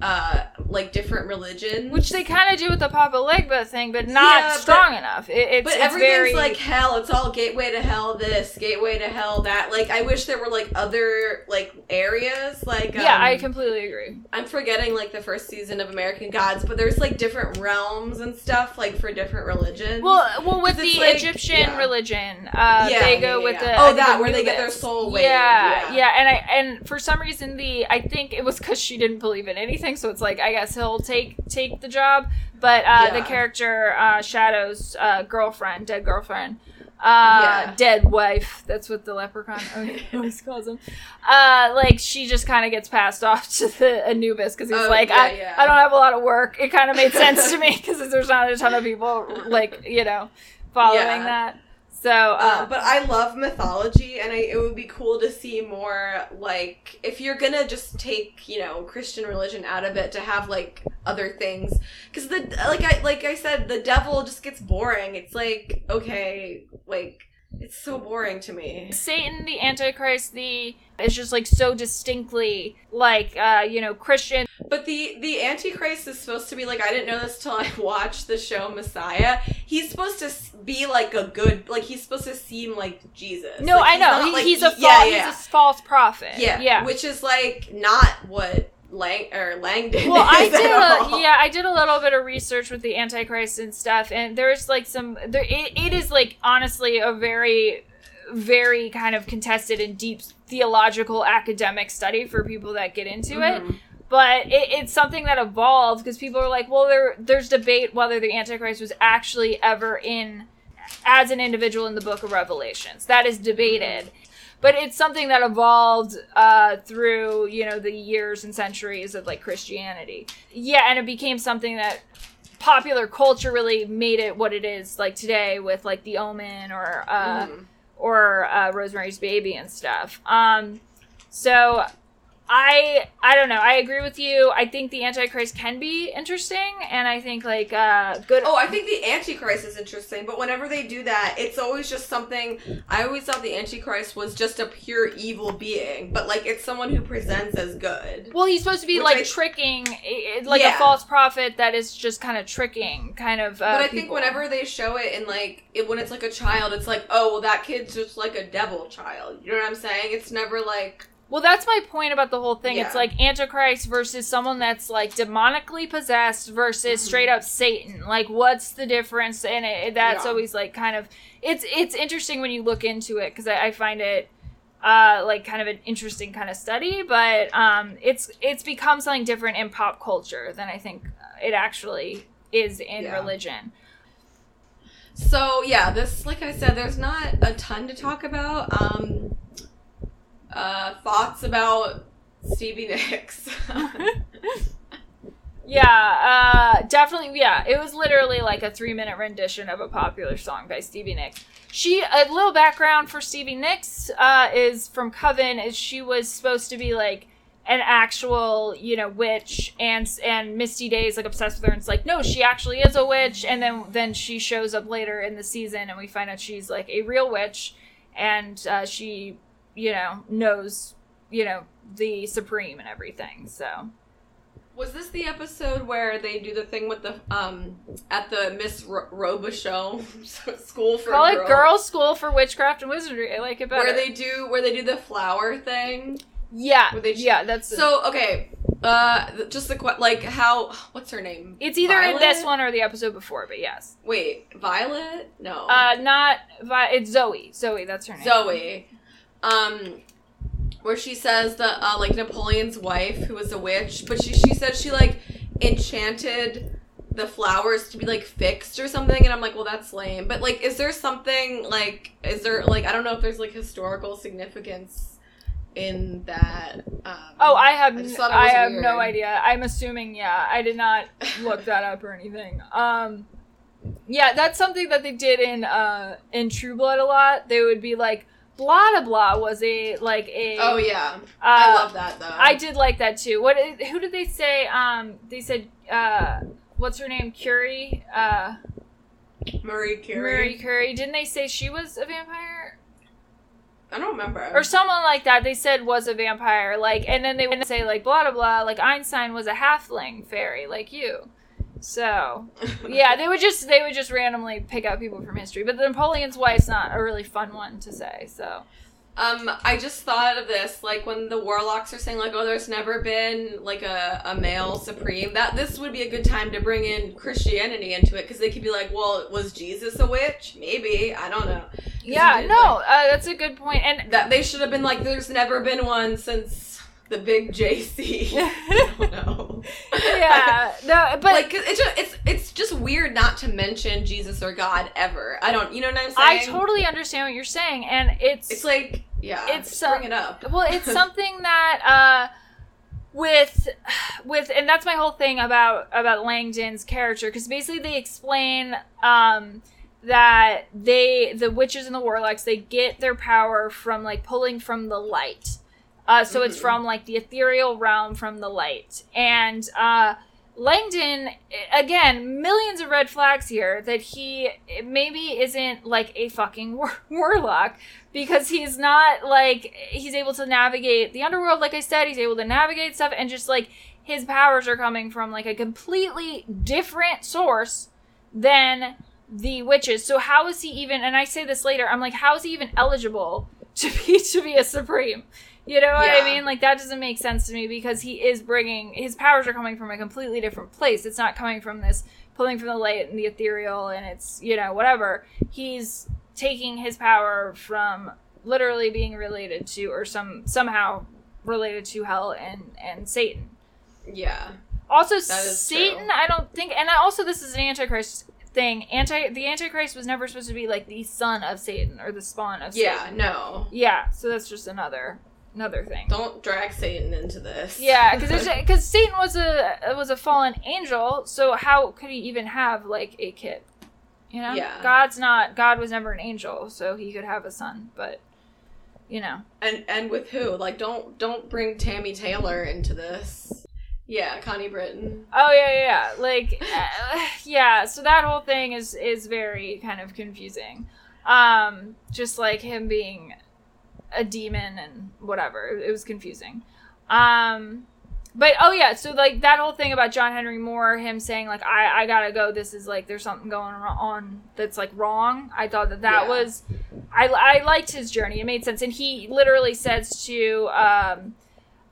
uh like different religions. which they kind of do with the Papa Legba thing, but not Yeah, but- strong enough. It, it's but it's everything's very like hell. It's all gateway to hell. This gateway to hell. That like I wish there were like other like areas. Like yeah, um, I completely agree. I'm forgetting like the first season of American Gods, but there's like different realms and stuff like for different religions. Well, well, with the like- Egyptian yeah. religion, uh, Yeah, they go with the Oh, that, the where they get their soul Yeah, yeah. yeah, and I and for some reason the I think it was because she didn't believe in anything, so it's like I guess he'll take take the job. But uh, the character uh, Shadow's uh, girlfriend, dead girlfriend. Uh, Yeah. dead wife. That's what the leprechaun always calls him. Uh, like she just kind of gets passed off to the Anubis because he's Oh, like, yeah, I, yeah. I don't have a lot of work. It kind of made sense to me because there's not a ton of people like you know following Yeah. that. So, Uh, uh, but I love mythology, and I, it would be cool to see more like if you're gonna just take you know Christian religion out of it to have like other things because the like I like I said the devil just gets boring. It's like okay, like it's so boring to me. Satan, the Antichrist, the is just like so distinctly like uh, you know Christian. But the the Antichrist is supposed to be like I didn't know this till I watched the show Messiah. He's supposed to be like a good like he's supposed to seem like Jesus. No, Like, I know not, he, like, he's a false. yeah, yeah. He's a false prophet. Yeah, yeah. which is like not what Lang or Langdon. well, I did a, yeah, I did a little bit of research with the Antichrist and stuff, and there's like some there. It, it is like honestly a very, very kind of contested and deep theological academic study for people that get into it. Mhm. but it, it's something that evolved because people are like, well, there there's debate whether the Antichrist was actually ever in as an individual in the Book of Revelations. That is debated, but it's something that evolved uh, through you know the years and centuries of like Christianity. Yeah, and it became something that popular culture really made it what it is like today with like The Omen or uh, Mhm. or uh, Rosemary's Baby and stuff. Um, so I I don't know. I agree with you. I think the Antichrist can be interesting, and I think like uh, good. Oh, I think the Antichrist is interesting, but whenever they do that, it's always just something. I always thought the Antichrist was just a pure evil being, but like it's someone who presents as good. well, he's supposed to be like I- tricking, like a false prophet that is just kind of tricking, kind of. Uh, But I think whenever they show it in like it, when it's like a child, it's like, oh, well, that kid's just like a devil child. You know what I'm saying? It's never like Well, that's my point about the whole thing. It's like Antichrist versus someone that's like demonically possessed versus Mhm. straight up Satan. Like, what's the difference? And it, that's Yeah. always like kind of it's it's interesting when you look into it because I, I find it uh like kind of an interesting kind of study. But um, it's it's become something different in pop culture than I think it actually is in Yeah. religion. So yeah, this like I said, there's not a ton to talk about. Um, uh, thoughts about Stevie Nicks. Yeah, uh, definitely. Yeah, it was literally like a three minute rendition of a popular song by Stevie Nicks. She, a little background for Stevie Nicks, uh, is from Coven. Is she was supposed to be like an actual, you know, witch, and and Misty Day is like obsessed with her, and it's like, no, she actually is a witch. And then then she shows up later in the season, and we find out she's like a real witch, and uh, she, you know, knows, you know, the Supreme and everything. So. Was this the episode where they do the thing with the um at the Miss Robichaux school for Call it girls? Girls School for Witchcraft and Wizardry. I like it better. Where they do where they do the flower thing. yeah, where they- yeah, that's So okay, Uh, just the que- like how what's her name? It's either in this one or the episode before, but yes. Wait, Violet? No. Uh, not Vi- it's Zoe. Zoe, that's her name. Zoe. Um, where she says that uh, like Napoleon's wife, who was a witch, but she she said she like enchanted the flowers to be like fixed or something, and I'm like, well, that's lame. But like, is there something like, is there like, I don't know if there's like historical significance in that. Um, Oh, I have I I, just thought it was have weird. no idea. I'm assuming yeah. I did not look that up or anything. Um yeah, that's something that they did in uh in True Blood a lot. They would be like blah blah blah was a like a Oh yeah, uh, I love that though. I did like that too. What who did they say um they said uh what's her name? Curie? Uh Marie Curie. Marie Curie. Didn't they say she was a vampire? I don't remember. or someone like that. They said was a vampire. Like and then they would say like blah blah blah. Like einstein was a halfling fairy like you so yeah they would just they would just randomly pick out people from history but napoleon's wife's not a really fun one to say so Um, I just thought of this, like when the warlocks are saying, like, "Oh, there's never been like a, a male supreme." That this would be a good time to bring in Christianity into it because they could be like, "Well, was Jesus a witch? Maybe I don't know." yeah did, no uh, that's a good point and That they should have been like, "There's never been one since the big JC." I don't know. yeah no but like, it's just it's it's just weird not to mention Jesus or God ever. I don't, you know what I'm saying? i totally understand what you're saying and it's It's like, yeah, It's, bring it up. well it's something that uh with with and that's my whole thing about about langdon's character because basically they explain um that they the witches and the warlocks they get their power from like pulling from the light uh so it's from like the ethereal realm from the light and uh Langdon, again, millions of red flags here that he maybe isn't like a fucking war- warlock because he's not like he's able to navigate the underworld. Like I said, he's able to navigate stuff and just like his powers are coming from like a completely different source than the witches. So how is he even? And I say this later. I'm like, how is he even eligible to be to be a supreme? You know what I mean? Like that doesn't make sense to me because he is bringing his powers are coming from a completely different place. It's not coming from this pulling from the light and the ethereal and it's you know whatever. He's taking his power from literally being related to or some somehow related to hell and and Satan. Yeah. Also, Satan, true. I don't think, and also this is an Antichrist thing. Anti, the Antichrist was never supposed to be like the son of Satan or the spawn of Yeah, Satan. no. Yeah, so that's just another another thing. Don't drag Satan into this. Yeah, because because Satan was a was a fallen angel, so how could he even have like a kid? You know, Yeah. God's not God was never an angel, so he could have a son, but you know, and and with who? Like, don't don't bring Tami Taylor into this. Yeah, Connie Britton. Oh yeah, yeah, yeah. Like, uh, yeah. So that whole thing is is very kind of confusing. Um, just like him being a demon and whatever. It, was confusing. Um, but oh yeah. So like that whole thing about John Henry Moore, him saying like I I gotta go. This is like there's something going on that's like wrong. I thought that that Yeah. was. I, I liked his journey. It made sense, and he literally says to um,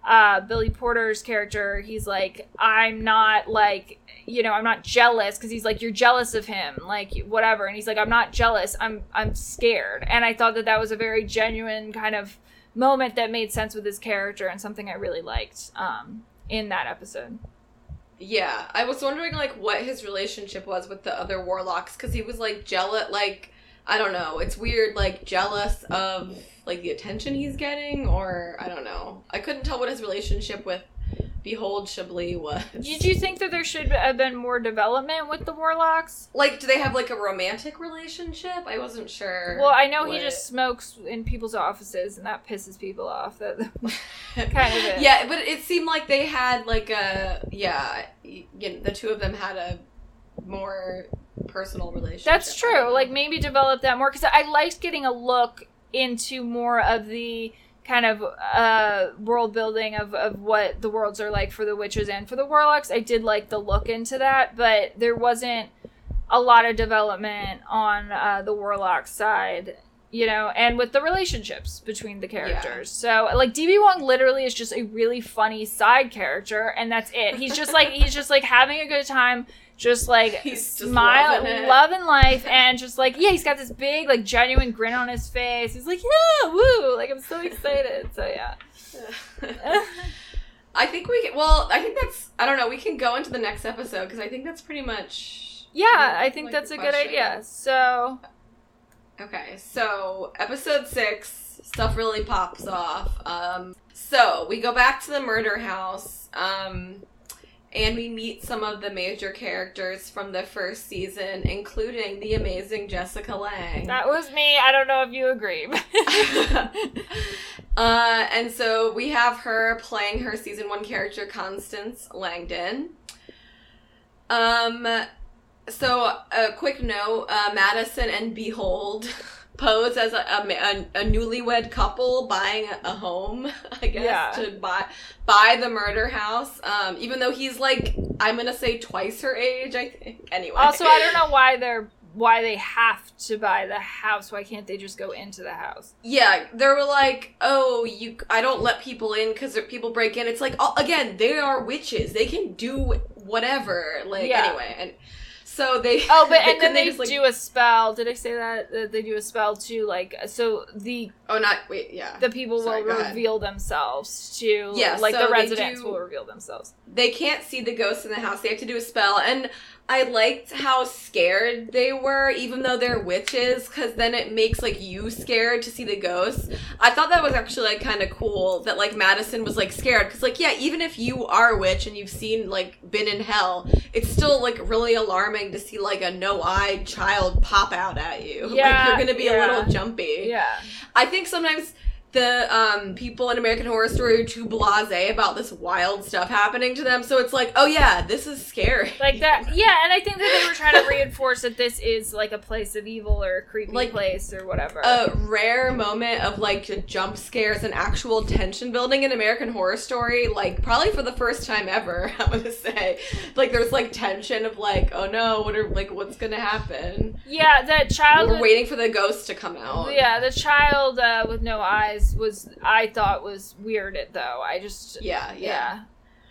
uh, Billy Porter's character, he's like, I'm not like, you know, I'm not jealous because he's like, you're jealous of him, like whatever, and he's like, I'm not jealous, I'm I'm scared, and I thought that that was a very genuine kind of moment that made sense with his character and something I really liked um, in that episode. Yeah, I was wondering like what his relationship was with the other warlocks because he was like jealous. Like I don't know. It's weird. Like jealous of like the attention he's getting, or I don't know. I couldn't tell what his relationship with Behold Chablis was. Did you think that there should have been more development with the warlocks? like? Do they have like a romantic relationship? I wasn't sure. Well, I know he just smokes in people's offices, and that pisses people off. That kind of it. Yeah, but it seemed like they had like a yeah. You know, the two of them had a more personal relationship. That's true. Like maybe develop that more because I liked getting a look into more of the kind of uh world building of, of what the worlds are like for the witches and for the warlocks. I did like the look into that, but there wasn't a lot of development on uh, the warlock side you know, and with the relationships between the characters. So like DB Wong literally is just a really funny side character, and that's it. He's just like he's just like having a good time. Just like He's just smile, loving it. loving life, and just like yeah, he's got this big like genuine grin on his face. He's like yeah, woo! Like I'm so excited. So yeah, I think we can. Well, I think that's. I don't know. We can go into the next episode because I think that's pretty much. yeah, I think like that's a good idea. So Okay, so episode six, stuff really pops off. Um, so we go back to the murder house, um, and we meet some of the major characters from the first season, including the amazing Jessica Lange. that was me. I don't know if you agree. uh, and so we have her playing her season one character, Constance Langdon. Um, so a quick note: uh, Madison and Behold pose as a, a, a, newlywed couple buying a home. I guess Yeah. to buy buy the murder house. Um, even though he's like, I'm gonna say twice her age. I think. Anyway. Also, I don't know why they're why they have to buy the house. Why can't they just go into the house? Yeah, they were like, "Oh, you I don't let people in cuz people break in." It's like, again, they are witches. They can do whatever. Like Yeah. anyway, and so they Oh, but they- and then couldn't they, just, like- do a spell. Did I say that? That they do a spell too? Like so the Oh, not wait, yeah. the people Sorry, will go ahead. reveal themselves to Yeah, like so the residents do- will reveal themselves. they can't see the ghosts in the house. They have to do a spell. And I liked how scared they were, even though they're witches, because then it makes like you scared to see the ghosts. I thought that was actually like kind of cool that like Madison was like scared because like yeah, even if you are a witch and you've seen like been in hell, it's still like really alarming to see like a no-eyed child pop out at you. like Yeah, you're gonna be a little jumpy. Yeah. I think sometimes the um, people in American Horror Story are too blasé about this wild stuff happening to them. So it's like, oh yeah, this is scary. Like that, yeah, and I think that they were trying to reinforce that this is like a place of evil or a creepy Like, place or whatever. A rare moment of like jump scares and actual tension building in American Horror Story, like probably for the first time ever. I'm gonna say, like there's like tension of like, oh no, what are like what's gonna happen? yeah, that child. We're with- waiting for the ghost to come out. Yeah, the child uh, with no eyes was I thought was weird. It though, I just yeah, yeah.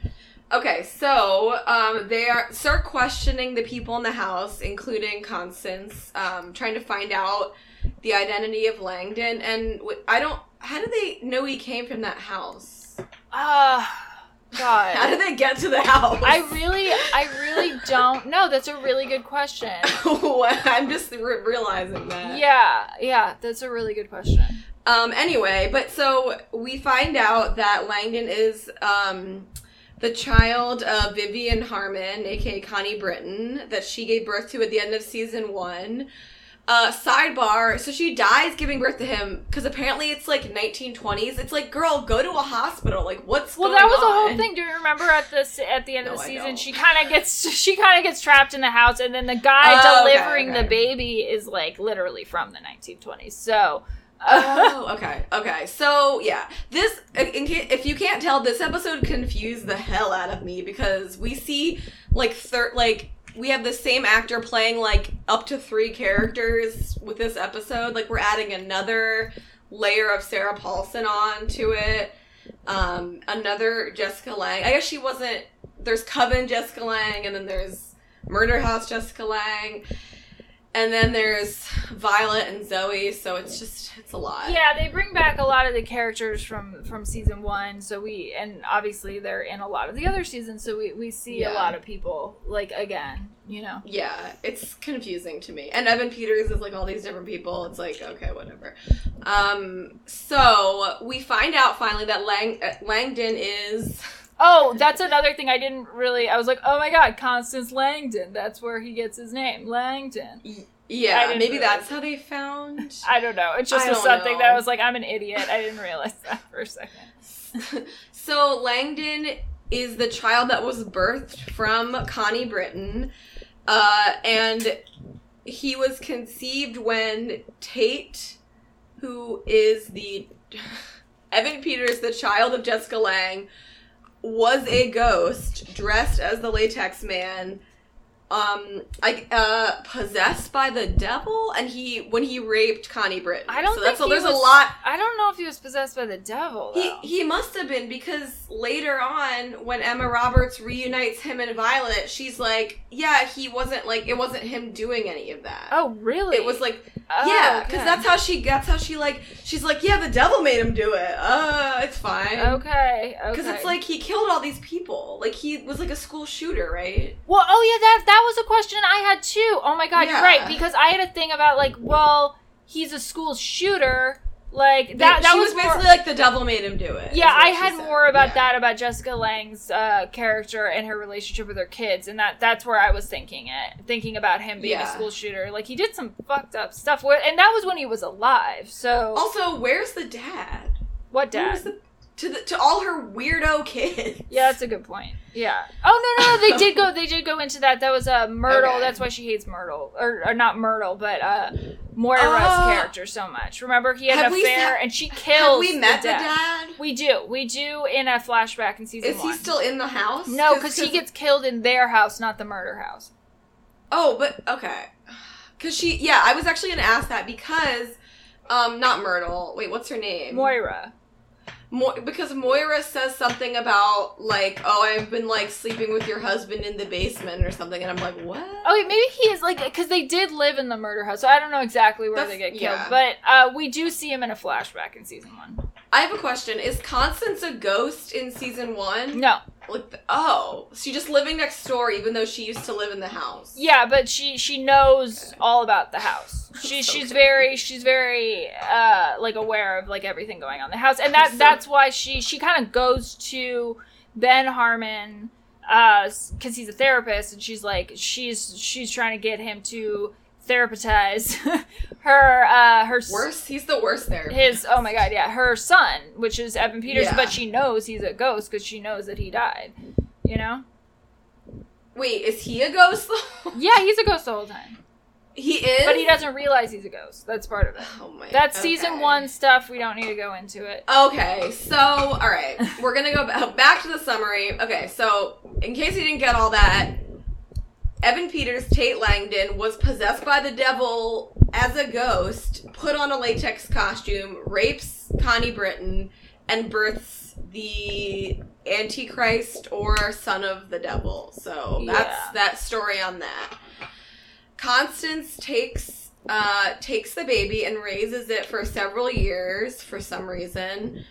yeah. Okay, so um, they are start questioning the people in the house, including Constance, um, trying to find out the identity of Langdon. And I don't. How do they know he came from that house? Ah, God. How did they get to the house? I really, I really don't know. That's a really good question. I'm just re- realizing that. Yeah, yeah, that's a really good question. Um. Anyway, but so we find out that Langdon is um the child of Vivian Harmon, aka Connie Britton, that she gave birth to at the end of season one. Uh, sidebar. So she dies giving birth to him because apparently it's like 1920s. It's like, girl, go to a hospital. Like, what's going on? Well, that was the whole thing. Do you remember at the at the end of the season, she kind of gets she kind of gets trapped in the house, and then the guy Oh, okay, delivering okay. the baby is like literally from the 1920s. So, oh, okay, okay. So yeah, this in ca- if you can't tell, this episode confused the hell out of me because we see like third like we have the same actor playing like up to three characters with this episode. Like we're adding another layer of Sarah Paulson on to it. Um, another Jessica Lange. I guess she wasn't. There's Coven Jessica Lange, and then there's Murder House Jessica Lange. And then there's Violet and Zoe, so it's just it's a lot. yeah, they bring back a lot of the characters from from season one. So we and obviously they're in a lot of the other seasons. So we we see Yeah. a lot of people like again. You know. Yeah, it's confusing to me. And Evan Peters is like all these different people. It's like, okay, whatever. Um, so we find out finally that Lang- uh, Langdon is Oh, that's another thing I didn't really. I was like, oh my god, Constance Langdon. That's where he gets his name, Langdon. Yeah, maybe realize that's how they found I don't know. It's just I was don't something know. that I was like, I'm an idiot. I didn't realize that for a second. so Langdon is the child that was birthed from Connie Britton, uh, and he was conceived when Tate, who is the Evan Peters, the child of Jessica Lange, was a ghost dressed as the Latex Man um like uh possessed by the devil and he when he raped Connie Britton. I don't so think that's so he there's was- a lot I don't know if he was possessed by the devil. he Though. he must have been because later on when Emma Roberts reunites him and Violet, she's like, yeah, he wasn't like it wasn't him doing any of that. oh, really? It was like Oh, yeah, because okay. that's how she that's how she like she's like yeah the devil made him do it. Uh, it's fine. okay. Okay. Because it's like he killed all these people. Like he was like a school shooter, right? Well, oh yeah, that that was a question I had too. Oh my god, you're right because I had a thing about like, well, he's a school shooter. Like that. They- that she was, was, more- basically like the devil made him do it. Yeah, I had said. more about Yeah. that about Jessica Lange's uh, character and her relationship with her kids, and that that's where I was thinking it, thinking about him being a school shooter. Like he did some fucked up stuff, and that was when he was alive. So Also, where's the dad? what dad? the to the to all her weirdo kids? Yeah, that's a good point. Yeah. Oh no, no, no, they did go. They did go into that. That was uh, Myrtle. Okay. That's why she hates Myrtle, or, or not Myrtle, but uh, Moira's Oh. character so much. Remember, he had Have an affair, sa- and she kills. we met the dad. dad? We do. We do in a flashback in season Is he still in the house? No, because he gets killed in their house, not the murder house. Oh, but okay. Because she, yeah, I was actually gonna ask that because, um, not Myrtle. Wait, what's her name? Moira. Mo- because Moira says something about like, oh, I've been like sleeping with your husband in the basement or something, and I'm like, what? Oh, wait, maybe he is like because they did live in the murder house, so I don't know exactly where That's- they get killed, yeah. but uh, we do see him in a flashback in season one. I have a question. Is Constance a ghost in season one? No, Like, oh, she just living next door, even though she used to live in the house. yeah, but she she knows all about the house. She she's Okay. very she's very uh like aware of like everything going on in the house, and that So- that's why she she kind of goes to Ben Harmon uh because he's a therapist, and she's like she's she's trying to get him to therapize her uh her Worst. He's the worst there. his oh my god yeah her son which is evan peters Yeah. but she knows he's a ghost because she knows that he died you know Wait, is he a ghost? yeah he's a ghost the whole time he is. but he doesn't realize he's a ghost that's part of it Oh my. that's season okay. one stuff we don't need to go into it Okay, so all right, we're gonna go back to the summary. Okay, so in case you didn't get all that, Evan Peters, Tate Langdon, was possessed by the devil as a ghost, put on a latex costume, rapes Connie Britton, and births the Antichrist or son of the devil. So that's Yeah. that story on that. Constance takes uh, takes the baby and raises it for several years for some reason.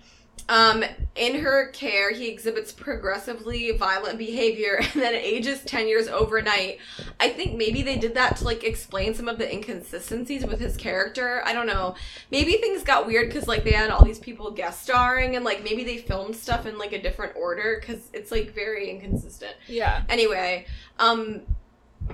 Um, in her care, he exhibits progressively violent behavior and then ages 10 years overnight. I think maybe they did that to like explain some of the inconsistencies with his character. I don't know. Maybe things got weird because like they had all these people guest starring and like maybe they filmed stuff in like a different order because it's like very inconsistent. yeah Anyway, um,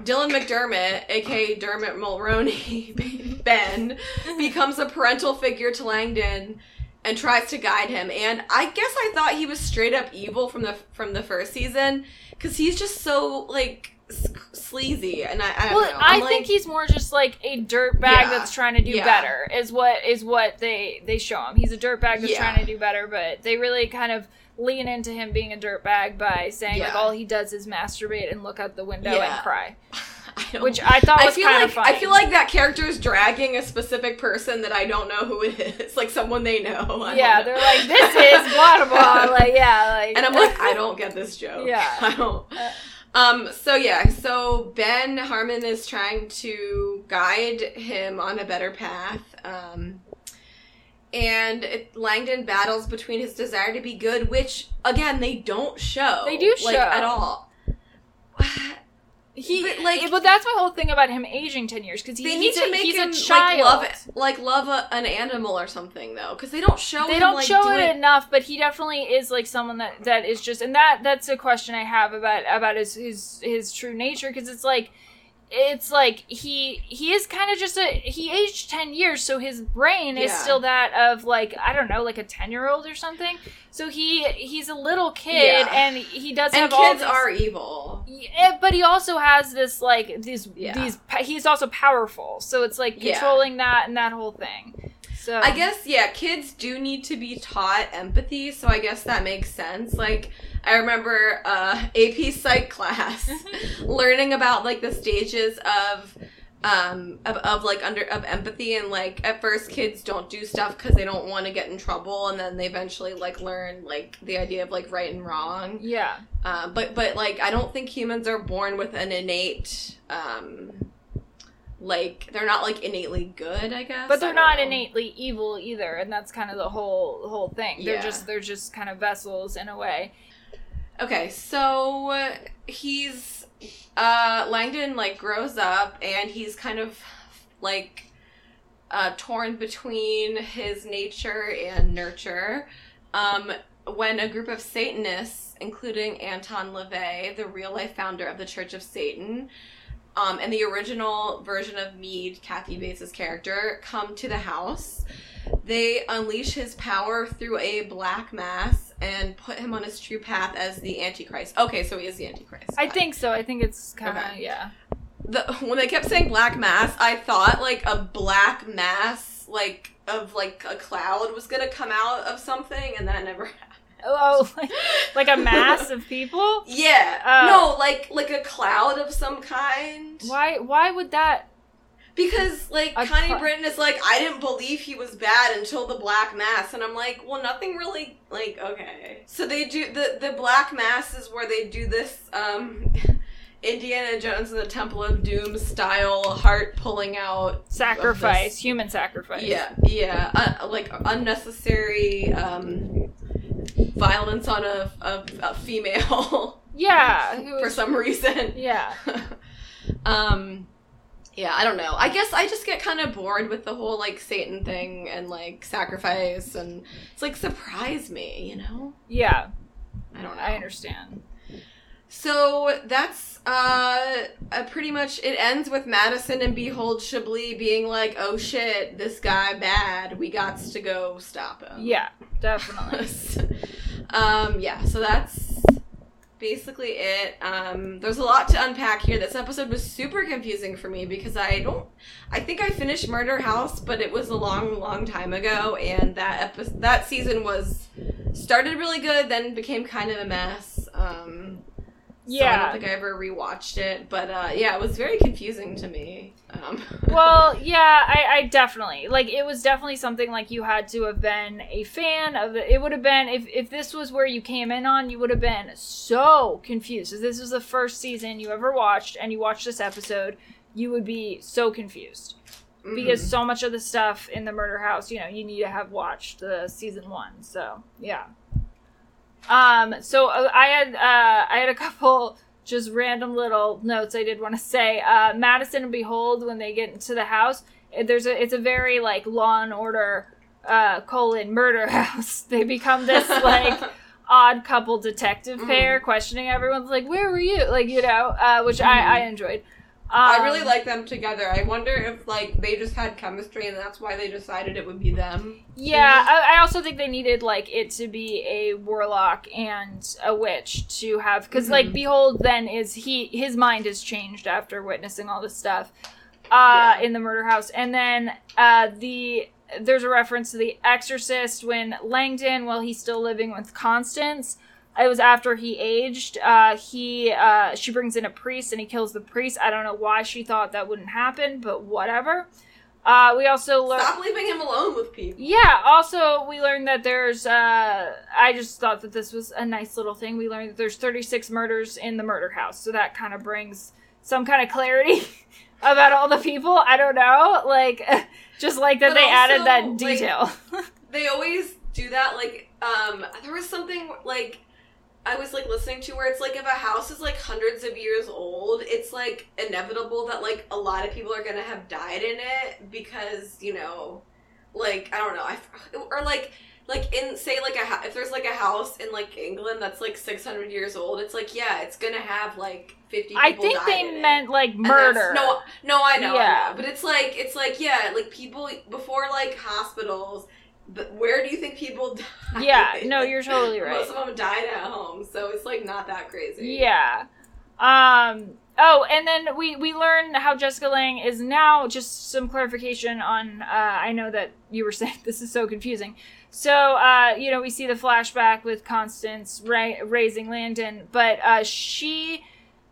Dylan McDermott, aka Dermot Mulroney, Ben, becomes a parental figure to Langdon and tries to guide him. And I guess I thought he was straight up evil from the from the first season because he's just so like sleazy. And I, I don't well i I'm think he's more just like a dirtbag Yeah. that's trying to do Yeah. better is what is what they they show him he's a dirtbag that's Yeah. trying to do better but they really kind of lean into him being a dirtbag by saying like all he does is masturbate and look out the window and cry I which I thought I was feel kind like of funny. I feel like that character is dragging a specific person that I don't know who it is, like someone they know. I yeah, know. they're like, this is blah blah blah. Like, yeah, like, and I'm like, I don't get this joke. Yeah. I don't. Uh, Um. So yeah. So Ben Harmon is trying to guide him on a better path. Um. And it, Langdon battles between his desire to be good, which again they don't show. They do like show. at all. He but, like, but that's my whole thing about him aging ten years because he, They need to a, make he's him a child. like love it, like love a, an animal or something though, because they don't show. It. They him, don't like, show it enough, but he definitely is like someone that that is just, and that that's a question I have about about his his his true nature because it's like. It's like he he is kind of just a he aged ten years, so his brain is Yeah. still that of like I don't know, like a ten year old or something. So he he's a little kid, Yeah. and he does And have all kids these- are evil. Yeah, but he also has this like these Yeah. these. He's also powerful, so it's like Yeah. controlling that and that whole thing. So I guess yeah, kids do need to be taught empathy, so I guess that makes sense. Like I remember uh AP psych class learning about like the stages of um of, of like under of empathy and like at first kids don't do stuff because they don't want to get in trouble and then they eventually like learn like the idea of like right and wrong yeah. uh, but but like i don't think humans are born with an innate um like they're not like innately good i guess But they're don't know. innately evil either, and that's kind of the whole whole thing. They're just they're just kind of vessels in a way. Okay, so he's uh Langdon like grows up and he's kind of like uh torn between his nature and nurture. Um when a group of Satanists, including Anton LaVey, the real life founder of the Church of Satan, um, and the original version of Mead, Kathy Bates' character, come to the house. They unleash his power through a black mass and put him on his true path as the Antichrist. Okay, so he is the Antichrist. I think so. I think it's kind of Okay. yeah. the when they kept saying black mass, I thought like a black mass, like of like a cloud, was gonna come out of something, and that never happened. Oh, oh, like, like a mass of people. Yeah, Oh. no, like like a cloud of some kind. Why? Why would that? Because like Connie cl- Britton is like, I didn't believe he was bad until the Black Mass, and I'm like, well, nothing really like okay. So they do the the Black Mass is where they do this um Indiana Jones and the Temple of Doom style heart pulling out Sacrifice, human sacrifice. Yeah, yeah, uh, like unnecessary um violence on a a, a female Yeah. it for some reason. Yeah. um yeah i don't know i guess i just get kind of bored with the whole like satan thing and like sacrifice and it's like surprise me you know Yeah. i don't know I understand. so that's uh, pretty much it ends with madison and behold chablis being like oh shit this guy bad we got to go stop him Yeah, definitely. um yeah so that's basically it. Um there's a lot to unpack here. This episode was super confusing for me because i don't i think i finished murder house but it was a long long time ago and that episode that season was started really good then became kind of a mess. Um so I don't think I ever rewatched it, but uh, yeah, it was very confusing to me. Um, well, yeah, I, I definitely like it was definitely something like you had to have been a fan of the. It would have been if if this was where you came in on, you would have been so confused. If this was the first season you ever watched and you watched this episode, you would be so confused because mhm. so much of the stuff in the murder house, you know, you need to have watched the season one. So yeah. Um. So uh, I had uh I had a couple just random little notes I did want to say. Uh, Madison and Behold when they get into the house, eh, there's a it's a very like Law and Order uh colon murder house. They become this like odd couple detective Mm. pair questioning everyone's like where were you like you know uh which I I enjoyed. I Um, really like them together. I wonder if like they just had chemistry and that's why they decided it would be them. Yeah, I, I also think they needed like it to be a warlock and a witch to have because like Mhm. behold then is he his mind has changed after witnessing all this stuff uh Yeah. in the murder house and then uh the there's a reference to the exorcist when langdon while he's still living with constance it was after he aged uh he uh she brings in a priest and he kills the priest i don't know why she thought that wouldn't happen but whatever uh we also learned Stop leaving him alone with people. yeah, also we learned that there's uh I just thought that this was a nice little thing. We learned that there's 36 murders in the murder house. So that kind of brings some kind of clarity about all the people. I don't know, like just like that But they added also, that like- detail. They always do that. Like, um, there was something like I was like listening to where it's like if a house is like hundreds of years old, it's like inevitable that like a lot of people are gonna have died in it because you know, like I don't know, I or like like in say like a if there's like a house in like England that's like 600 years old, it's like yeah, it's gonna have like 50 people I think they in it. meant like murder. No, no, I know, Yeah. I know. But it's like it's like yeah, like people before like hospitals. But where do you think people die? Yeah, no, you're totally right. Most of them died at home, so it's like not that crazy. Yeah. Um Oh, and then we we learn how Jessica Lange is now. Just some clarification on. Uh, I know that you were saying this is so confusing. So uh, you know we see the flashback with Constance ra- raising Langdon, but uh, she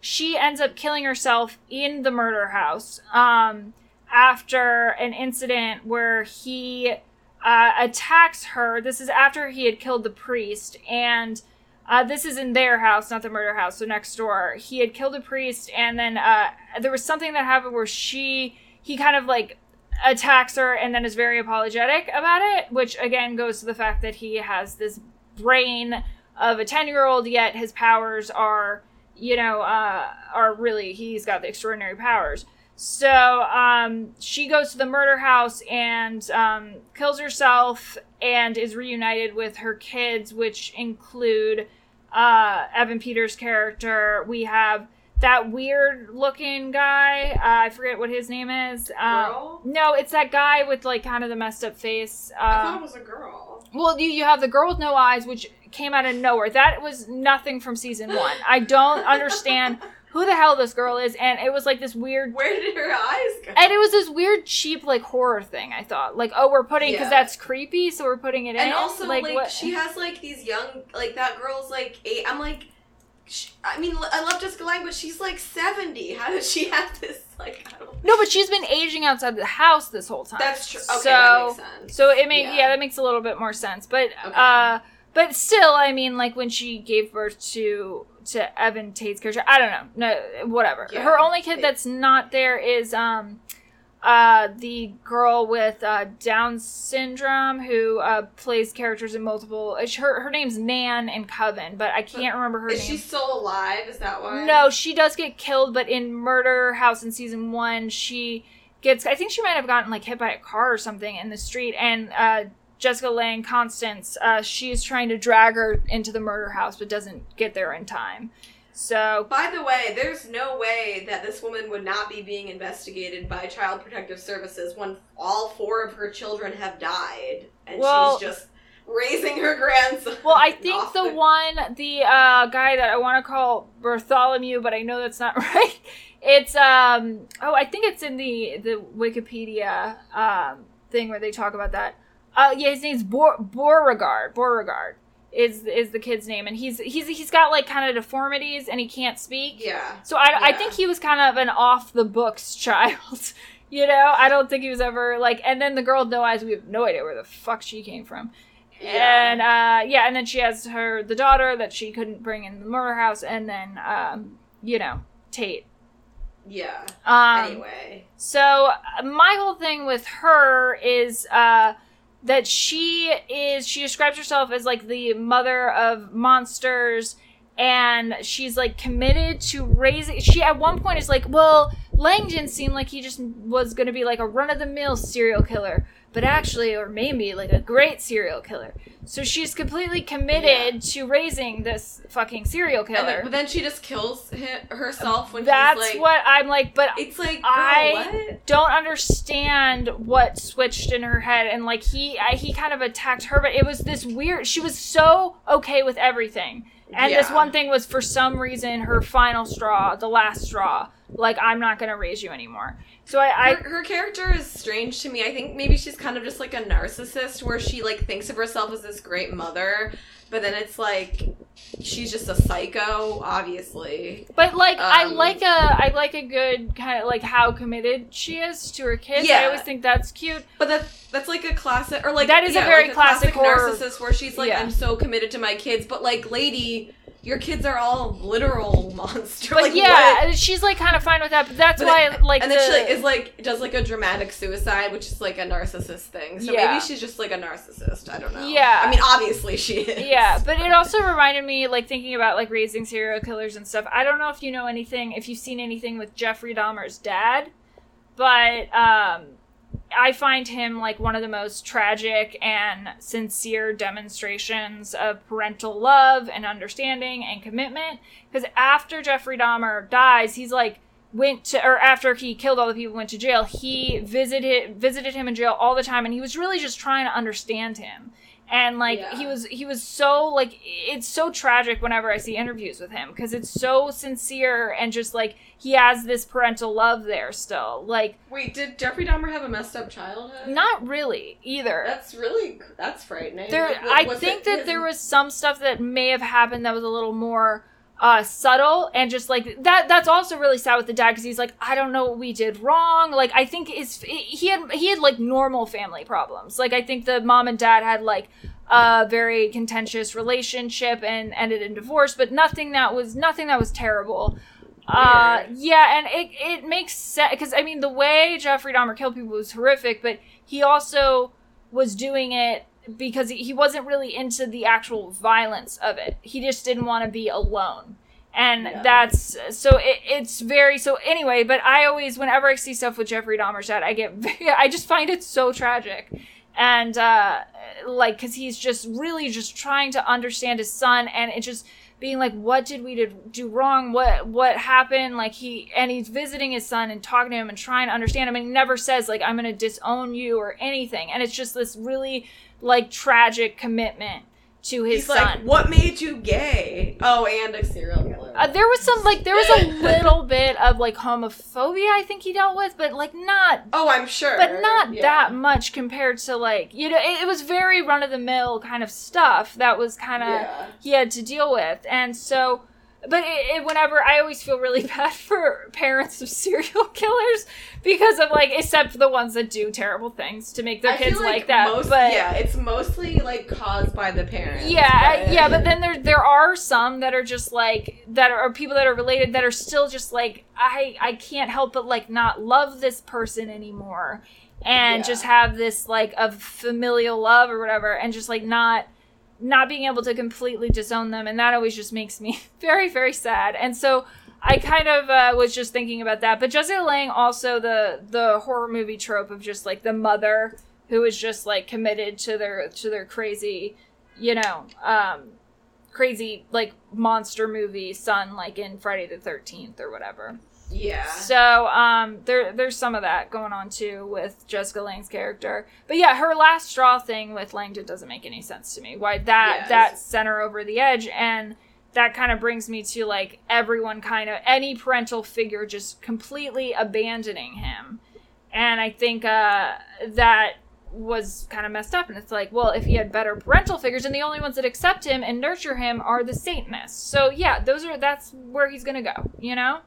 she ends up killing herself in the murder house um, after an incident where he uh, attacks her. This is after he had killed the priest and. Uh, this is in their house, not the murder house, so next door. He had killed a priest, and then uh, there was something that happened where she, he kind of like attacks her and then is very apologetic about it, which again goes to the fact that he has this brain of a 10 year old, yet his powers are, you know, uh, are really, he's got the extraordinary powers. So um, she goes to the murder house and um, kills herself and is reunited with her kids, which include uh, Evan Peters' character. We have that weird looking guy. Uh, I forget what his name is. Um, Girl? no, it's that guy with like kind of the messed up face. Uh, I thought it was a girl. well, you, you have the girl with no eyes, which came out of nowhere. That was nothing from season one. I don't understand who the hell this girl is, and it was like this weird. Where did her eyes go? And it was this weird, cheap, like horror thing. I thought, like, oh, we're putting because Yeah. that's creepy, so we're putting it in. and also like, what? she has like these young like that girl's like eight i'm like sh i mean i love jessica lange but she's like 70 how does she have this like I don't no, but she's been aging outside the house this whole time. that's true okay so, that makes sense So it makes yeah. Yeah. that makes a little bit more sense. But Okay. uh but still, I mean, like when she gave birth to to Evan Tate's character, I don't know, no, whatever. Yeah. Her only kid that's not there is um uh the girl with uh Down syndrome who uh plays characters in multiple. uh, Her her name's Nan in Coven, but I can't remember her is name. she still alive is that why No, she does get killed, but in Murder House in season one, she gets. I think she might have gotten like hit by a car or something in the street, and uh, Jessica Lange, Constance, uh, she's trying to drag her into the murder house, but doesn't get there in time. So by the way there's no way that this woman would not be being investigated by child protective services when all four of her children have died and Well- she's just raising her grandson Well, I think off the one, the uh, guy that I want to call Bartholomew, but I know that's not right. It's um oh, I think it's in the the Wikipedia um thing where they talk about that. Uh, yeah, his name's Bor- Beauregard. Beauregard is is the kid's name, and he's he's he's got like kind of deformities, and he can't speak. yeah So I, I think he was kind of an off the books child. You know, I don't think he was ever like. And then the girl with no eyes, we have no idea where the fuck she came from. Yeah. And uh, yeah, and then she has her the daughter that she couldn't bring in the murder house, and then um, you know Tate. yeah Um, anyway so uh, my whole thing with her is uh, that she is she describes herself as like the mother of monsters and she's like committed to raising she at one point is like well langdon seemed like he just was to be like a run-of-the-mill serial killer but actually or maybe like a great serial killer. So she's completely committed to raising this fucking serial killer then, but then she just kills herself when that's like, what i'm like but It's like, girl, I- what? don't understand what switched in her head and like he I, he kind of attacked her but it was this weird she was so okay with everything. And this one thing was for some reason her final straw the last straw like i'm not gonna raise you anymore so i, I her, her character is strange to me. I think maybe she's kind of just like a narcissist where she like thinks of herself as this great mother, but then it's like she's just a psycho, obviously. but like i Um, like a i like a good kind of like how committed she is to her kids i always think that's cute But that that's like a classic or like That is a very like classic horror- narcissist where she's like Yeah. I'm so committed to my kids, but like lady, your kids are all literal monsters. but like, yeah what? she's like kind of fine with that but that's But why then- like and then she like is like does like a dramatic suicide, which is like a narcissist thing. So Yeah. maybe she's just like a narcissist. I don't know. Yeah. I mean, obviously she is. Yeah, but it also reminded me, like thinking about like raising serial killers and stuff. I don't know if you know anything, if you've seen anything with Jeffrey Dahmer's dad, but um, I find him like one of the most tragic and sincere demonstrations of parental love and understanding and commitment. Because after Jeffrey Dahmer dies, he's like went to or after he killed all the people went to jail he visited visited him in jail all the time and he was really just trying to understand him and like Yeah. he was he was so like it's so tragic whenever i see interviews with him because it's so sincere and just like he has this parental love there still. Like Wait, did Jeffrey Dahmer have a messed up childhood? not really either. That's really that's frightening. there I think that his- there was some stuff that may have happened that was a little more uh subtle and just like that that's also really sad with the dad because he's like i don't know what we did wrong like i think is he had he had like normal family problems like i think the mom and dad had like a very contentious relationship and ended in divorce but nothing that was nothing that was terrible uh yeah and it it makes sense because i mean the way jeffrey dahmer killed people was horrific but he also was doing it because he wasn't really into the actual violence of it. He just didn't want to be alone. And Yeah. that's so it, it's very so anyway, but I always whenever I see stuff with Jeffrey Dahmer's dad, I get very, I just find it so tragic. And uh like cuz he's just really just trying to understand his son and it just being like what did we do wrong? What what happened? Like he and he's visiting his son and talking to him and trying to understand him and he never says like i'm gonna disown you or anything. And it's just this really like tragic commitment to his He's son like, what made you gay? Oh, and a serial killer. uh, there was some like there was a little bit of like homophobia i think he dealt with but like not oh, I'm sure, but not Yeah. that much compared to like you know it, it was very run of the mill kind of stuff that was kind of Yeah. he had to deal with and so but it, it, whenever i always feel really bad for parents of serial killers because of like except for the ones that do terrible things to make their I kids feel like, that Most, but yeah, it's mostly like caused by the parents. yeah, but- yeah, but then there there are some that are just like that are people that are related that are still just like I I can't help but like not love this person anymore and Yeah. just have this like of familial love or whatever and just like not not being able to completely disown them and that always just makes me very very sad and so I kind of uh, was just thinking about that, but Jessica Lange also the the horror movie trope of just like the mother who is just like committed to their to their crazy, you know, um, crazy like monster movie son, like in Friday the Thirteenth or whatever. Yeah. So um, there there's some of that going on too with Jessica Lange's character. But yeah, her last straw thing with Langdon doesn't make any sense to me. Why that Yes. that sent her over the edge and that kind of brings me to like everyone kind of any parental figure just completely abandoning him. And I think uh, that was kind of messed up and it's like well if he had better parental figures and the only ones that accept him and nurture him are the satanists so yeah those are that's where he's gonna go you know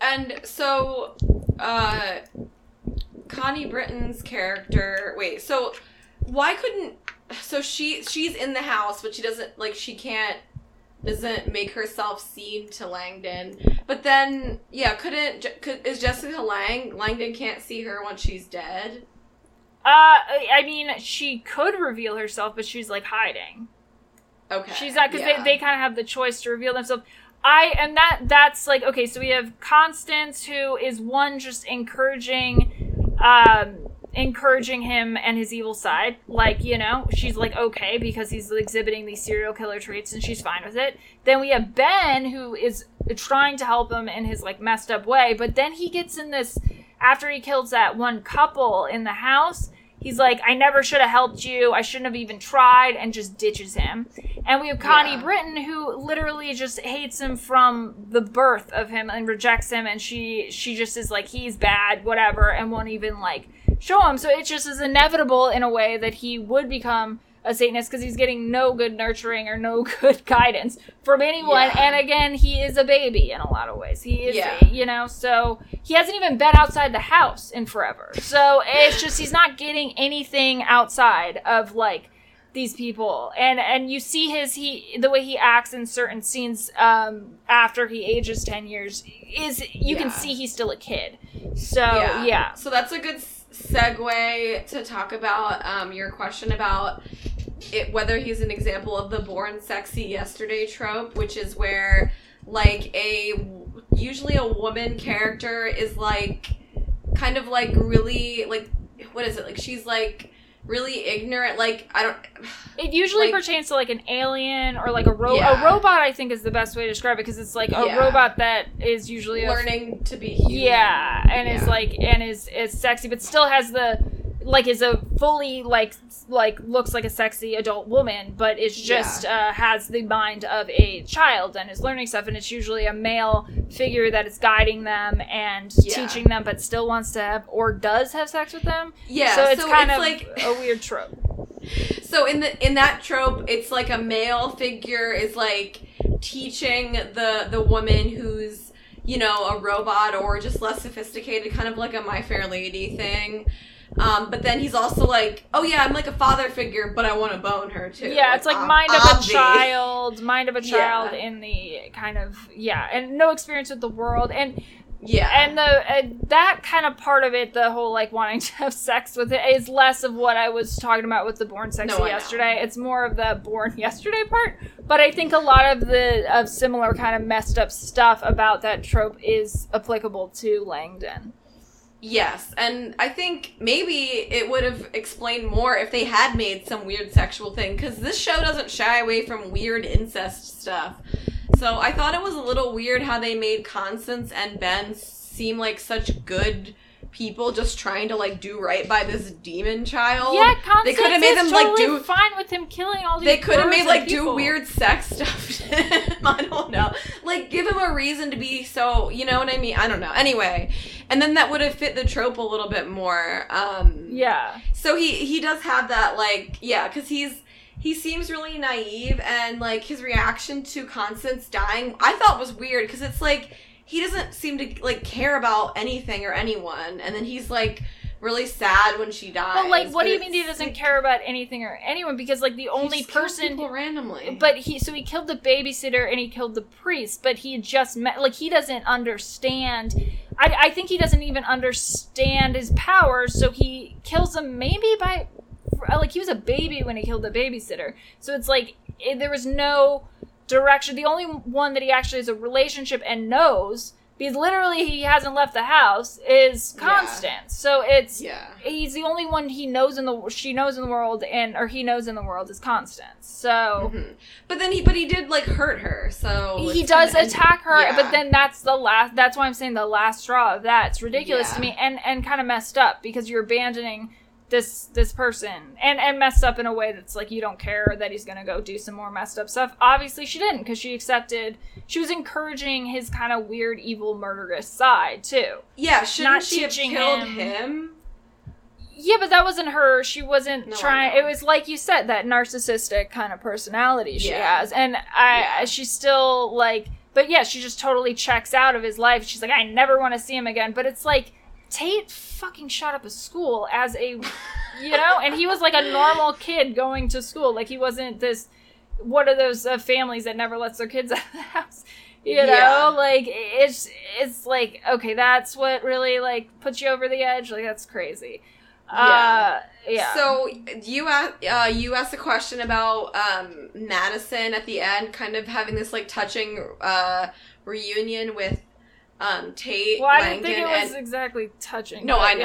And so, uh, Connie Britton's character. Wait, so why couldn't? So she she's in the house, but she doesn't like she can't doesn't make herself seen to Langdon. But then, yeah, couldn't could, is Jessica Lange Langdon can't see her once she's dead? Uh, I mean, she could reveal herself, but she's like hiding. Okay, She's not because yeah. they, they kind of have the choice to reveal themselves. I and that that's like okay. So we have Constance, who is one just encouraging, um, encouraging him and his evil side. Like you know, she's like okay because he's exhibiting these serial killer traits, and she's fine with it. Then we have Ben, who is trying to help him in his like messed up way, but then he gets in this after he kills that one couple in the house. He's like, I never should have helped you. I shouldn't have even tried, and just ditches him. And we have Connie Yeah. Britton, who literally just hates him from the birth of him and rejects him, and she she just is like, he's bad, whatever, and won't even like show him. So it just is inevitable in a way that he would become a Satanist because he's getting no good nurturing or no good guidance from anyone. Yeah. And again, he is a baby in a lot of ways. He is, Yeah. you know, so he hasn't even been outside the house in forever. So it's just he's not getting anything outside of like these people and and you see his he the way he acts in certain scenes um after he ages 10 years is you can see he's still a kid so yeah, So that's a good segue to talk about um, your question about it, whether he's an example of the born sexy yesterday trope, which is where like a usually a woman character is like kind of like really like what is it? Like she's like really ignorant like I don't it usually like- pertains to like an alien or like a, ro- Yeah. a robot i think is the best way to describe it because it's like a Yeah. robot that is usually learning to be human. yeah and is like and is is sexy but still has the like is a fully like like looks like a sexy adult woman but is just uh, has the mind of a child and is learning stuff and it's usually a male figure that is guiding them and Yeah. teaching them but still wants to have or does have sex with them Yeah, so it's kind of like a weird trope So in the in that trope, it's like a male figure is like teaching the the woman who's you know a robot or just less sophisticated, kind of like a My Fair Lady thing. Um, but then he's also like, oh yeah, I'm like a father figure, but I want to bone her too. yeah it's like ob- mind of obvi. a child mind of a Yeah. child in the kind of yeah and no experience with the world and Yeah, and the uh, that kind of part of it the whole like wanting to have sex with it is less of what i was talking about with the born sexy No, yesterday it's more of the born yesterday part but i think a lot of the of similar kind of messed up stuff about that trope is applicable to langdon Yes, and I think maybe it would have explained more if they had made some weird sexual thing, because this show doesn't shy away from weird incest stuff. So I thought it was a little weird how they made Constance and Ben seem like such good people just trying to like do right by this demon child. yeah Constance they could have made is them like do fine with him killing all these people. they could have made like do weird sex stuff to him. I don't know. Like give him a reason to be so you know what I mean? I don't know. Anyway. And then that would have fit the trope a little bit more. Um yeah so he he does have that like yeah, because he's he seems really naive and like his reaction to Constance dying I thought was weird because it's like he doesn't seem to like care about anything or anyone and then he's like really sad when she dies. but like what do you mean he doesn't like, care about anything or anyone because like the only person people randomly. But he so he killed the babysitter and he killed the priest, but he just met like he doesn't understand. I, I think he doesn't even understand his powers, so he kills them maybe by like he was a baby when he killed the babysitter. So it's like it, there was no direction. The only one that he actually has a relationship and knows because literally he hasn't left the house is Yeah. Constance. So it's yeah. he's the only one he knows in the she knows in the world and or he knows in the world is Constance. So Mhm. But then he, but he did like hurt her. So he does attack her, yeah. but then that's the last. That's why I'm saying the last straw of that. It's ridiculous to me and and kind of messed up because you're abandoning this this person and and messed up in a way that's like you don't care that he's gonna go do some more messed up stuff. Obviously, she didn't because she accepted. She was encouraging his kind of weird, evil, murderous side too. yeah. Shouldn't not she have killed him- him? Yeah, but that wasn't her. She wasn't No, trying. It was like you said, that narcissistic kind of personality she Yeah. has, and I, Yeah. she's still like, but yeah, she just totally checks out of his life. She's like, I never want to see him again. But it's like Tate fucking shot up a school as a, you know, and he was like a normal kid going to school. Like he wasn't this. one of those uh, families that never lets their kids out of the house? You know, Yeah. like it's it's like okay, that's what really like puts you over the edge. Like that's crazy. Uh, yeah. So you asked, uh, you asked a question about um, Madison at the end, kind of having this like touching uh, reunion with um, Tate. well, I didn't think it was and- exactly touching. No, I know.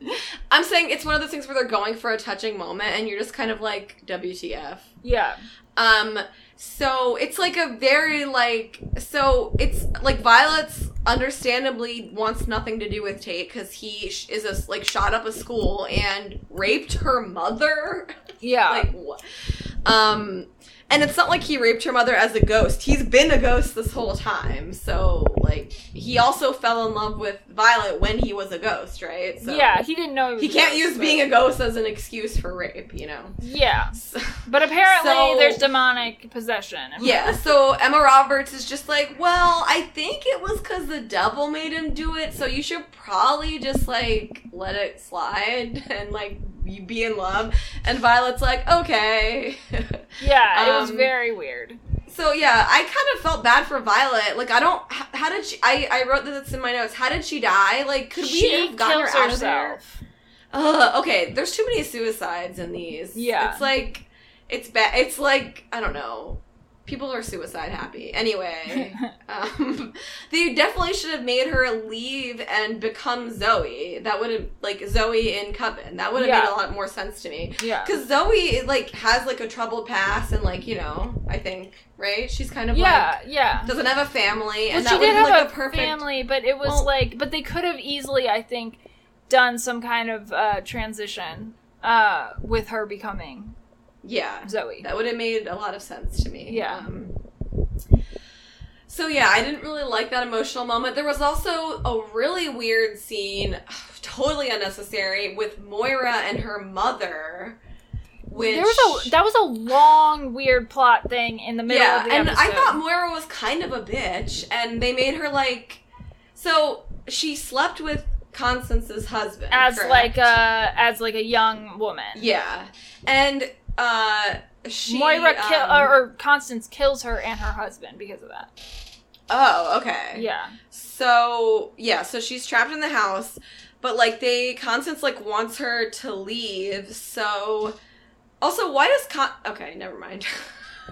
Yeah. I'm saying it's one of those things where they're going for a touching moment, and you're just kind of like, WTF. yeah. Um, so it's like a very like so it's like Violet's understandably wants nothing to do with Tate because he sh- is a like shot up a school and raped her mother. Yeah. like what? Um, and it's not like he raped her mother as a ghost. He's been a ghost this whole time. So like he also fell in love with Violet when he was a ghost, right? So yeah, he didn't know He can't use being a ghost as an excuse for rape, you know. Yeah, So- but apparently So- there's demonic possession. Yeah, so Emma Roberts is just like, well, I think it was because the devil made him do it, so you should probably just like let it slide and like you be in love. And Violet's like, okay. yeah, it was Um, very weird. so yeah, I kind of felt bad for Violet. Like, I don't. How did she? I I wrote this in my notes. How did she die? Like, could we she have gotten her out of there? herself. Ugh, okay, there's too many suicides in these. Yeah. It's like it's bad it's like I don't know. People are suicide happy. Anyway, um, they definitely should have made her leave and become Zoe. That would have like Zoe in Coven. That would have Yeah. made a lot more sense to me. yeah. Cuz Zoe like has like a troubled past and like, you know, I think, right? She's kind of Yeah, yeah. doesn't have a family Well, and she did have like a perfect family, but it was Well- like, but they could have easily, I think, done some kind of uh, transition uh, with her becoming Yeah. Zoe. That would have made a lot of sense to me. Yeah. Um, so yeah, I didn't really like that emotional moment. There was also a really weird scene, totally unnecessary, with Moira and her mother. Which There was a that was a long weird plot thing in the middle yeah, of the and episode. I thought Moira was kind of a bitch, and they made her like. So she slept with Constance's husband as correct? like a as like a young woman. yeah, and uh, she Moira kill um, or, or Constance kills her and her husband because of that. Oh, okay. Yeah. So yeah, so she's trapped in the house, but like they Constance like wants her to leave. So also, why does Con? Okay, never mind.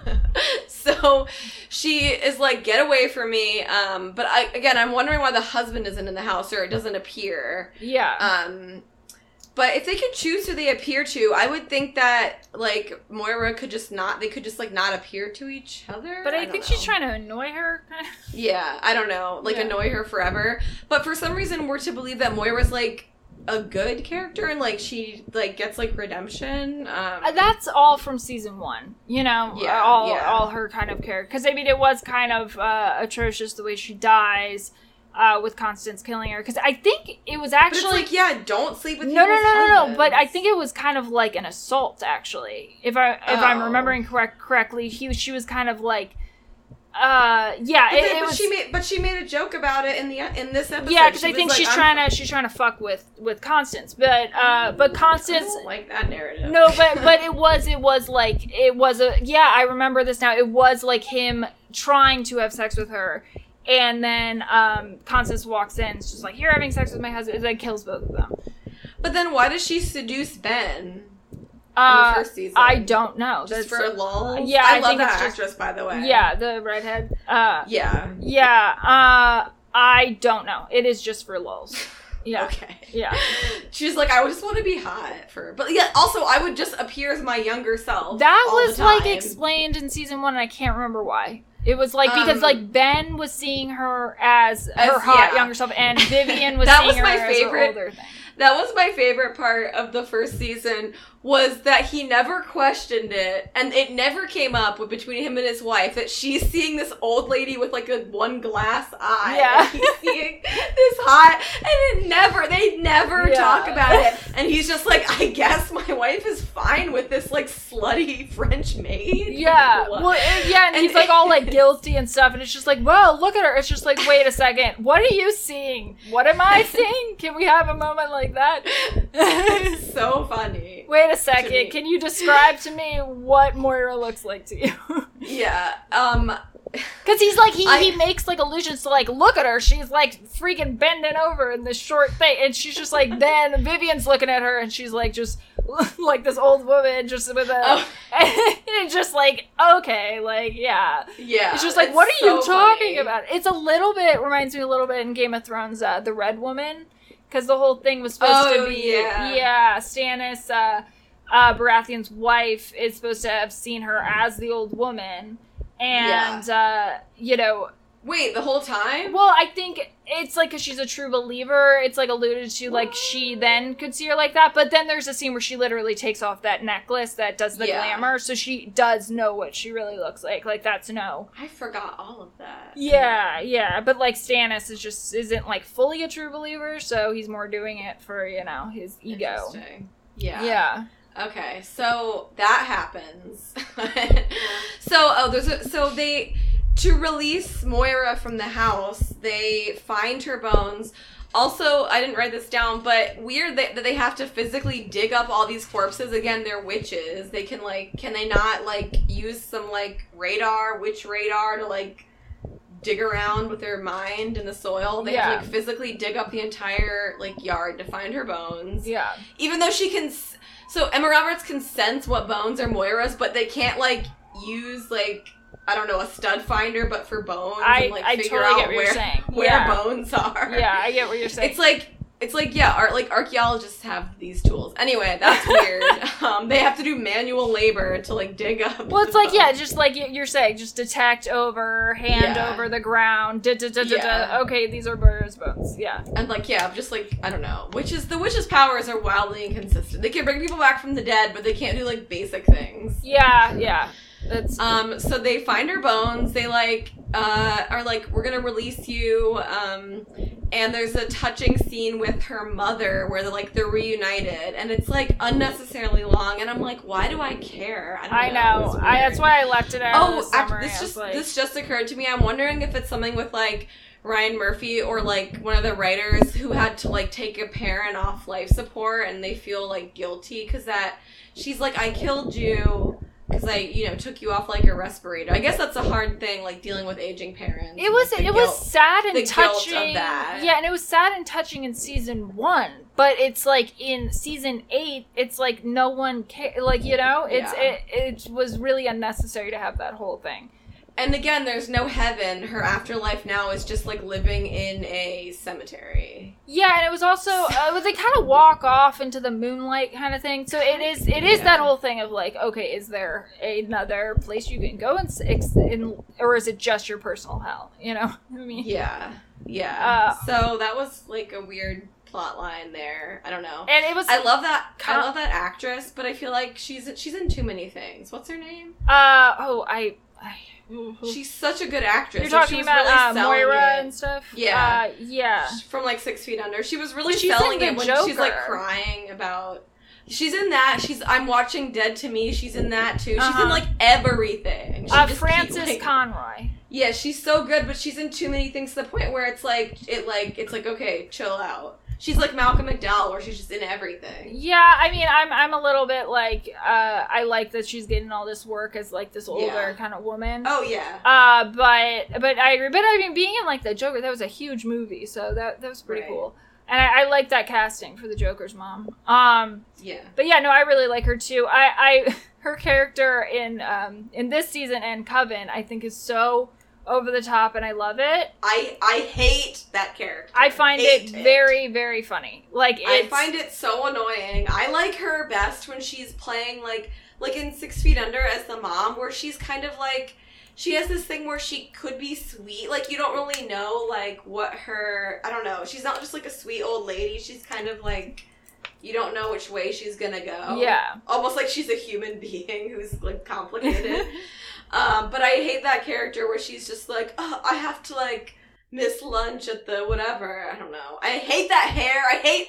so she is like, get away from me. Um, but I again, I'm wondering why the husband isn't in the house or it doesn't appear. Yeah. Um, but if they could choose who they appear to, I would think that like Moira could just not. They could just like not appear to each other. but I, don't think know. she's trying to annoy her. Yeah, I don't know. Like Yeah. annoy her forever. But for some reason we're to believe that Moira's like a good character and like she like gets like redemption. Um Uh, That's all from season one. You know, Yeah, all yeah. all her kind of character. Because I mean, it was kind of uh, atrocious the way she dies uh, with Constance killing her. Because I think it was but it's actually like, yeah, don't sleep with no, no, no, no, no. But I think it was kind of like an assault, actually. If I if I'm Oh. remembering correct correctly, he she was kind of like, uh, yeah, But, it, it but was. she made but she made a joke about it in the in this episode. yeah, because I think like, she's I'm- trying to she's trying to fuck with with Constance, but uh, but I Constance like that narrative. no, but but it was it was like it was a yeah I remember this now. It was like him trying to have sex with her, and then um Constance walks in. It's just like you're having sex with my husband. It like kills both of them. But then why does she seduce Ben in Uh, the first season? I don't know. just That's- for lulz. yeah, I, I love think that it's just- actress by the way. yeah, the redhead. Uh, Yeah. yeah. Uh, I don't know. It is just for lulz. Yeah. Okay. Yeah. She's like, I just want to be hot for, but yeah. Also, I would just appear as my younger self. That all the was like explained in season one, and I can't remember why. It was like because Um, like Ben was seeing her as, As- her hot yeah. younger self, and Vivian was That seeing was her my favorite. older thing. That was my favorite part of the first season was that he never questioned it, and it never came up with, between him and his wife that she's seeing this old lady with like a one glass eye. Yeah. and he's seeing this hot, and it never they never Yeah. talk about it, and he's just like, I guess my wife is fine with this like slutty French maid. Yeah, well, yeah, and, And- he's like all like guilty and stuff, and it's just like, whoa, look at her. It's just like, wait a second, what are you seeing? What am I seeing? Can we have a moment like that? It's so funny. wait a second, can you describe to me what Moira looks like to you? Yeah. Um. Because he's like he, I- he makes like allusions to like look at her she's like freaking bending over in this short thing and she's just like then Vivian's looking at her and she's like just like this old woman just with a Oh. and it's just like okay like yeah Yeah. it's just like what are you talking funny. about it's a little bit reminds me a little bit in Game of Thrones uh, the Red Woman because the whole thing was supposed Oh, to be yeah. yeah Stannis uh, uh, Baratheon's wife is supposed to have seen her as the old woman and uh, you know Wait, the whole time? well i think it's like because she's a true believer it's like alluded to like she then could see her like that but then there's a scene where she literally takes off that necklace that does the Yeah. glamour so she does know what she really looks like like that's no I forgot all of that. yeah yeah but like stannis is just isn't like fully a true believer so he's more doing it for you know his ego Interesting. Yeah. yeah Okay, so that happens. so oh, there's a so they to release Moira from the house, they find her bones. Also, I didn't write this down, but weird that, that they have to physically dig up all these corpses. Again, they're witches. They can like, can they not like use some like radar, witch radar, to like dig around with their mind in the soil? They have Yeah. to like physically dig up the entire like yard to find her bones yeah even though she can s- so emma roberts can sense what bones are moira's but they can't like use like i don't know a stud finder but for bones i and like i figure totally out get what where you're saying. where yeah. bones are. Yeah i get what you're saying. it's like It's like yeah, art like archaeologists have these tools. Anyway, that's weird. um, they have to do manual labor to like dig up. Well, it's like yeah, just like you're saying, just detect over, hand Yeah. over the ground. Da, da, da, Yeah. Okay, these are Burr's bones. Yeah. and like yeah, just like I don't know. Witches, the witches' powers are wildly inconsistent. They can bring people back from the dead, but they can't do like basic things. Yeah, yeah. That's Um, so they find her bones. They like uh, are like, we're gonna release you. Um, and there's a touching scene with her mother where they're like they're reunited, and it's like unnecessarily long. And I'm like, why do I care? don't I It know. I, that's why I left it out. Oh, of the act- summary. this just like, this just occurred to me. I'm wondering if it's something with like Ryan Murphy or like one of the writers who had to like take a parent off life support and they feel like guilty because that she's like I killed you because I you know took you off like a respirator. I guess that's a hard thing like dealing with aging parents. It was it guilt. was sad and the guilt of touching. that. Yeah, and it was sad and touching in season one. But it's like in season eight, it's like no one ca- like you know, it's Yeah. it, it was really unnecessary to have that whole thing. And again, there's no heaven. Her afterlife now is just like living in a cemetery. Yeah, and it was also uh, like kind of walk off into the moonlight kind of thing. So it is it is Yeah. that whole thing of like, okay, is there another place you can go and, s- ex- in, or is it just your personal hell? You know, I mean, Yeah, yeah. Uh, so that was like a weird plot line there. I don't know. and it was I love that. I love that actress, but I feel like she's she's in too many things. What's her name? uh oh I. I She's such a good actress. You're talking was about really uh, selling Moira it. and stuff. Yeah. uh, yeah. from like Six Feet Under. She was really she's selling it The when she's like crying about. She's in that. She's. I'm watching Dead to Me. She's in that too. She's Uh-huh. in like everything. She Uh, just keep, Frances like- Conroy. Yeah, she's so good, but she's in too many things to the point where it's like it like it's like okay, chill out. She's like Malcolm McDowell, where she's just in everything. Yeah, I mean, I'm I'm a little bit like uh, I like that she's getting all this work as like this older Yeah. kind of woman. Oh yeah, Uh, but but I agree. But I mean, being in like the Joker, that was a huge movie, so that that was pretty Right. cool. And I, I like that casting for the Joker's mom. Um, yeah. but yeah, no, I really like her too. I, I her character in um in this season and Coven, I think is so over the top, and I love it. I I hate that character. I find Hate it very very funny. Like I find it so annoying. I like her best when she's playing like like in Six Feet Under as the mom, where she's kind of like she has this thing where she could be sweet. Like you don't really know like what her I don't know. She's not just like a sweet old lady. She's kind of like you don't know which way she's gonna go. yeah. Almost like she's a human being who's like complicated. um, but I hate that character where she's just like, oh, I have to like miss lunch at the whatever. I don't know. I hate that hair. I hate.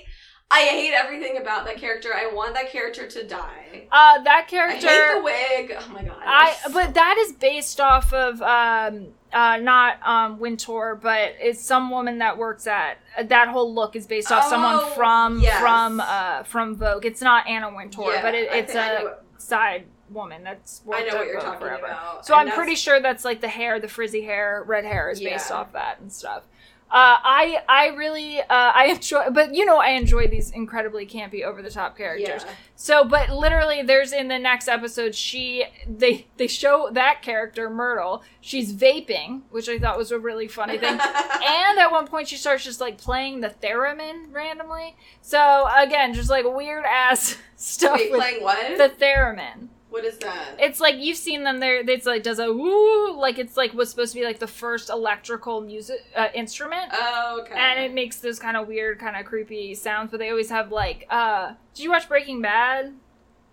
I hate everything about that character. I want that character to die. Uh, that I character. hate the wig. Oh my god. I but that is based off of um uh not um Wintour, but it's some woman that works at that whole look is based off someone Oh, from yes. from uh from Vogue. It's not Anna Wintour, Yeah, but it, it's I a side woman that's I know what you're talking forever. about. So and I'm that's- pretty sure that's like the hair, the frizzy hair, red hair is based Yeah. off that and stuff. Uh, I I really uh, I enjoy, but you know I enjoy these incredibly campy, over the top characters. Yeah. So, but literally, there's in the next episode, she they they show that character Myrtle. She's vaping, which I thought was a really funny thing. and at one point, she starts just like playing the theremin randomly. So again, just like weird ass stuff Wait, with playing what? the theremin. What is that? It's like you've seen them there. It's like does a woo like it's like was supposed to be like the first electrical music uh, instrument oh, okay. and it makes those kind of weird, kind of creepy sounds. But they always have like, uh, did you watch Breaking Bad?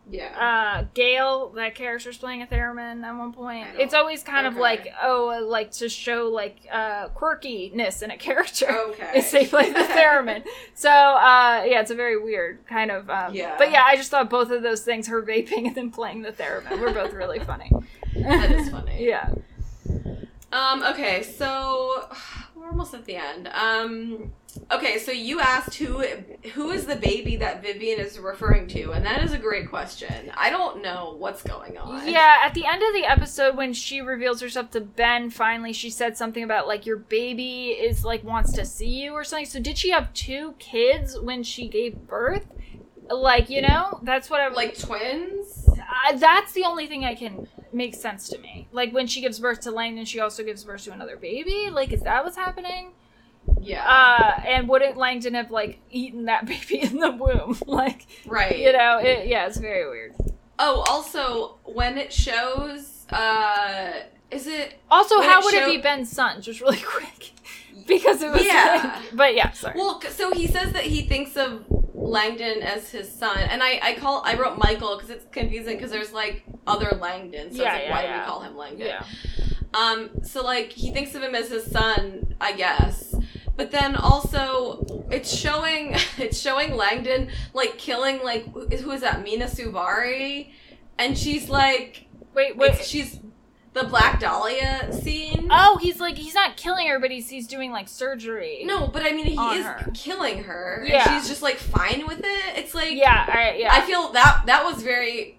Yeah. Uh, Gale, that character's playing a theremin at one point. It's always kind of like, oh, like to show like uh quirkiness in a character. okay. Is they play the theremin. So, uh, yeah, it's a very weird kind of. Um, Yeah. But yeah, I just thought both of those things, her vaping and then playing the theremin, were both really funny. that is funny. yeah. Um, okay, so we're almost at the end. Um, okay, so you asked who who is the baby that Vivian is referring to, and that is a great question. I don't know what's going on. Yeah, at the end of the episode when she reveals herself to Ben, finally she said something about like your baby is like wants to see you or something. So did she have two kids when she gave birth? Like, you know, that's what I'm like twins. I, that's the only thing I can make sense to me. Like when she gives birth to Langdon, she also gives birth to another baby. Like, is that what's happening? Yeah. Uh, and wouldn't Langdon have like eaten that baby in the womb? like, right. you know, it, yeah, it's very weird. Oh, also when it shows, uh, is it? Also, how it would it be Ben's son? Just really quick, because it was. Yeah. like- but yeah, sorry. Well, so he says that he thinks of Langdon as his son, and I, I call I wrote Michael because it's confusing because there's like other Langdons. So Yeah, it's like, yeah, why do we call him Langdon? yeah. Um, so like he thinks of him as his son, I guess. But then also it's showing it's showing Langdon like killing like who is that Mena Suvari, and she's like Wait, wait. she's the Black Dahlia scene. Oh, he's like he's not killing her, but he's he's doing like surgery. no, but I mean he is her. killing her. Yeah. and she's just like fine with it. It's like Yeah, I, yeah. I feel that that was very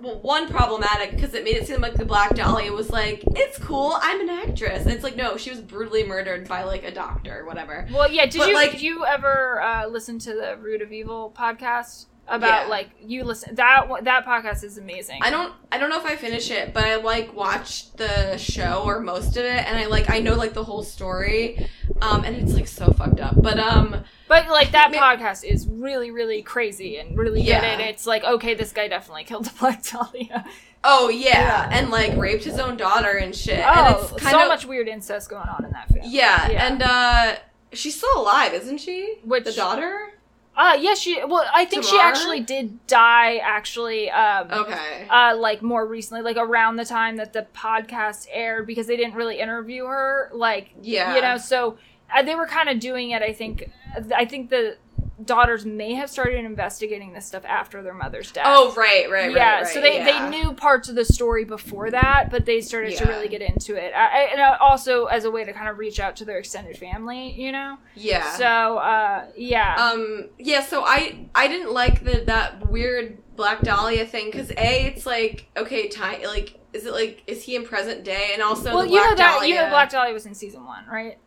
well, one problematic because it made it seem like the Black Dahlia was like it's cool. I'm an actress. And it's like no, she was brutally murdered by like a doctor or whatever. well, yeah. Did but, you like- did you ever uh, listen to the Root of Evil podcast about Yeah. like you listen that that podcast is amazing. I don't I don't know if I finish it, but I like watched the show or most of it, and I like I know like the whole story, um, and it's like so fucked up. But um, But like that Ma- podcast is really, really crazy and really Yeah. good. And it's like, okay, this guy definitely killed the Black Dahlia. oh yeah, Yeah. and like raped his own daughter and shit. and Oh, it's kind so of much weird incest going on in that film. yeah, Yeah. and uh, she's still alive, isn't she? Which- the daughter? Uh yeah, she. Well, I think she actually did die. Actually, um, Okay. uh, like more recently, like around the time that the podcast aired, because they didn't really interview her. Like, Yeah. you know, so uh, they were kind of doing it. I think. I think the daughters may have started investigating this stuff after their mother's death. Oh right, right, right. yeah, right, so they, yeah. they knew parts of the story before that, but they started to really get into it, I, and uh, also as a way to kind of reach out to their extended family, you know. Yeah. So uh, yeah, um. Yeah. So I I didn't like the that weird Black Dahlia thing because a it's like okay, time like is it like is he in present day and also well, the you Black know that Dahlia. you know Black Dahlia was in season one, right?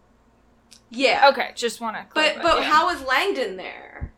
Yeah. Okay, just want to. But but how is Langdon there?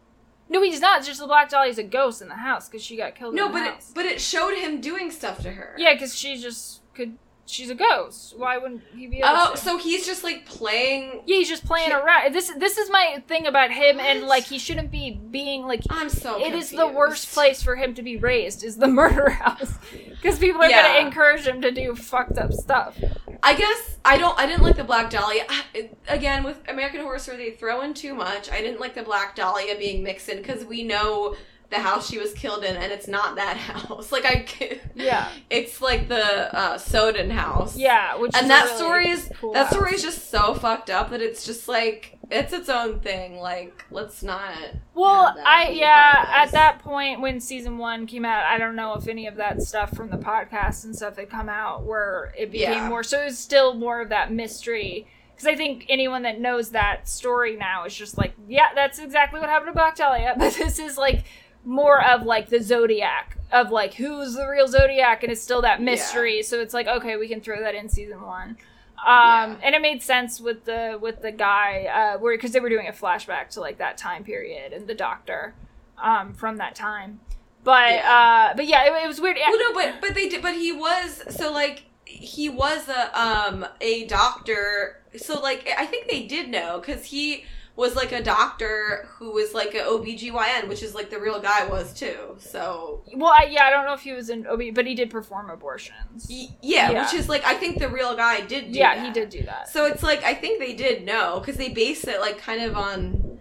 No, he's not. Just the Black Dahlia's a ghost in the house because she got killed. No, in the but it, but it showed him doing stuff to her. yeah, because she just could. She's a ghost. Why wouldn't he be? Oh, so he's just like playing. yeah, he's just playing He- around. This this is my thing about him, and like he shouldn't be being like I'm so. It is the worst place for him to be raised is the murder house because people are Yeah. going to encourage him to do fucked up stuff. I guess I don't. I didn't like the Black Dahlia. Ah, Again, with American Horror Story, they throw in too much. I didn't like the Black Dahlia being mixed in because we know the house she was killed in, and it's not that house. Like I, Yeah, it's like the uh, Sowden house. yeah, which and that really story is cool that house. story is just so fucked up that it's just like it's its own thing. Like let's not. Well, I yeah, at that point when season one came out, I don't know if any of that stuff from the podcast and stuff had come out where it became Yeah. more. So it was still more of that mystery. Because I think anyone that knows that story now is just like, yeah, that's exactly what happened to Black Dahlia. But this is like more of like the Zodiac of like who's the real Zodiac, and it's still that mystery. So it's like okay, we can throw that in season one. Um, Yeah. and it made sense with the with the guy uh, where because they were doing a flashback to like that time period and the doctor um, from that time. But uh, but yeah, it, it was weird. Well, no, but but they did. But he was so like he was a um a doctor. So like I think they did know because he was like a doctor who was like a OBGYN, which is like the real guy was too. So well, I, yeah, I don't know if he was an OB, but he did perform abortions. y- yeah, Yeah. which is like I think the real guy did. Do yeah, that. he did do that. So it's like I think they did know because they base it like kind of on,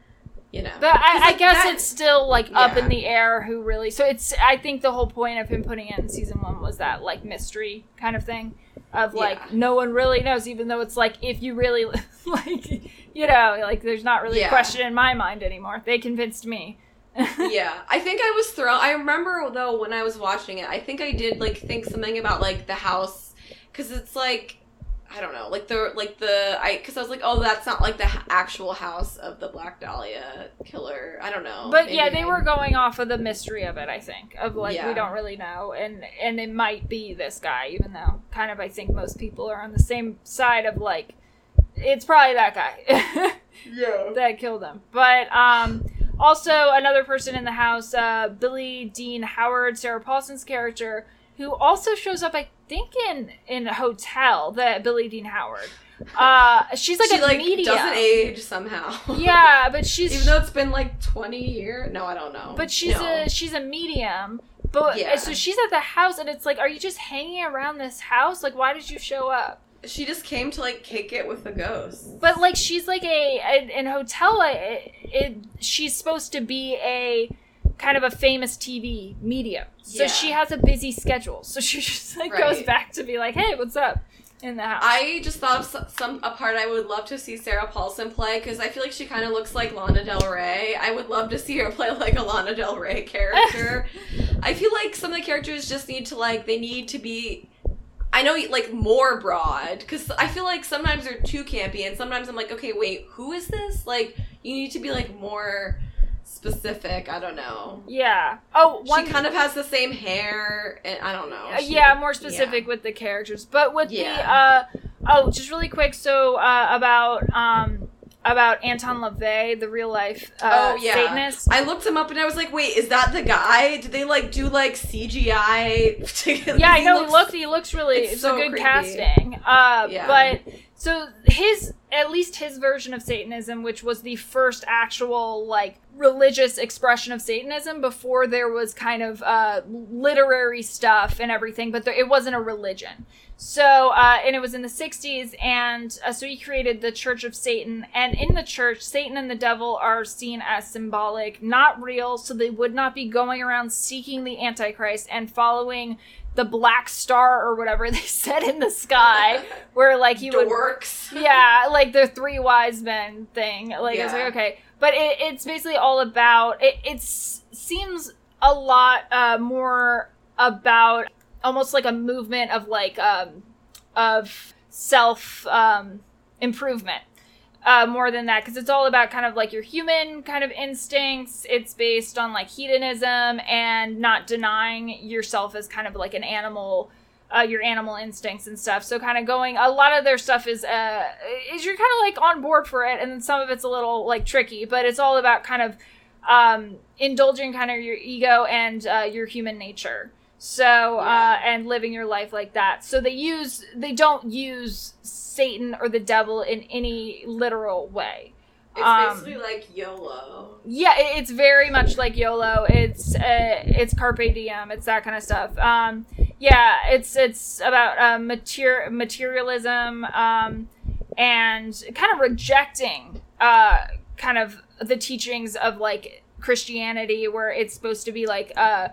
you know. But I, I guess that- it's still like up Yeah. in the air who really. So it's I think the whole point of him putting it in season one was that like mystery kind of thing of like Yeah. no one really knows, even though it's like if you really like you know like there's not really a question in my mind anymore. They convinced me. yeah, I think I was thrown. I remember though when I was watching it, I think I did like think something about like the house because it's like I don't know, like the like the I because I was like, oh, that's not like the actual house of the Black Dahlia killer. I don't know, But yeah, they I- were going off of the mystery of it. I think of like we don't really know, and and it might be this guy, even though kind of I think most people are on the same side of like it's probably that guy. Yeah. that killed him. But um, also another person in the house, uh, Billy Dean Howard, Sarah Paulson's character, who also shows up, I think, in in a hotel. That Billy Dean Howard. Uh, she's like she a like medium. doesn't age somehow. Yeah, but she's even though it's been like twenty years. No, I don't know. but she's No. a she's a medium. But Yeah. so she's at the house, and it's like, are you just hanging around this house? Like, why did you show up? she just came to like kick it with the ghosts. But like, she's like a, a in hotel. It, it she's supposed to be a kind of a famous TV medium, so Yeah. she has a busy schedule. So she just like goes back to be like, hey, what's up in the house? I just thought of some, some a part I would love to see Sarah Paulson play because I feel like she kind of looks like Lana Del Rey. I would love to see her play like a Lana Del Rey character. I feel like some of the characters just need to like they need to be. I know like more broad because I feel like sometimes they're too campy and sometimes I'm like, okay, wait, who is this? Like you need to be like more specific. I don't know. yeah. Oh, one she kind of has the same hair, and I don't know. Uh, She- yeah, more specific with the characters, but with Yeah. the uh oh, just really quick. So uh, about um about Anton LaVey, the real life uh, Oh, yeah. Satanist. I looked him up and I was like, wait, is that the guy? Did they like do like CGI? to- yeah, I he know. looks- he looked. He looks really. it's It's, so a good creepy. casting. Uh, Yeah. but so his at least his version of Satanism, which was the first actual like religious expression of Satanism before there was kind of uh, literary stuff and everything, but there, it wasn't a religion. So, uh, and it was in the 60s, and uh, so he created the Church of Satan. And in the church, Satan and the devil are seen as symbolic, not real, so they would not be going around seeking the Antichrist and following the black star or whatever they said in the sky, where like he would yeah, like the three wise men thing. Like it's Yeah. like okay, but it, it's basically all about. It it's, seems a lot uh, more about almost like a movement of like um of self um improvement. Uh, more than that, because it's all about kind of like your human kind of instincts. It's based on like hedonism and not denying yourself as kind of like an animal uh, your animal instincts and stuff. So kind of going, a lot of their stuff is uh, is you're kind of like on board for it, and then some of it's a little like tricky, but it's all about kind of um, indulging kind of your ego and uh, your human nature. So uh, and living your life like that. So they use they don't use Satan or the devil in any literal way. It's Um, basically like YOLO. Yeah, it, it's very much like YOLO. It's uh, it's carpe diem. It's that kind of stuff. Um, yeah, it's it's about uh, mater- materialism um, and kind of rejecting uh, kind of the teachings of like Christianity, where it's supposed to be like uh,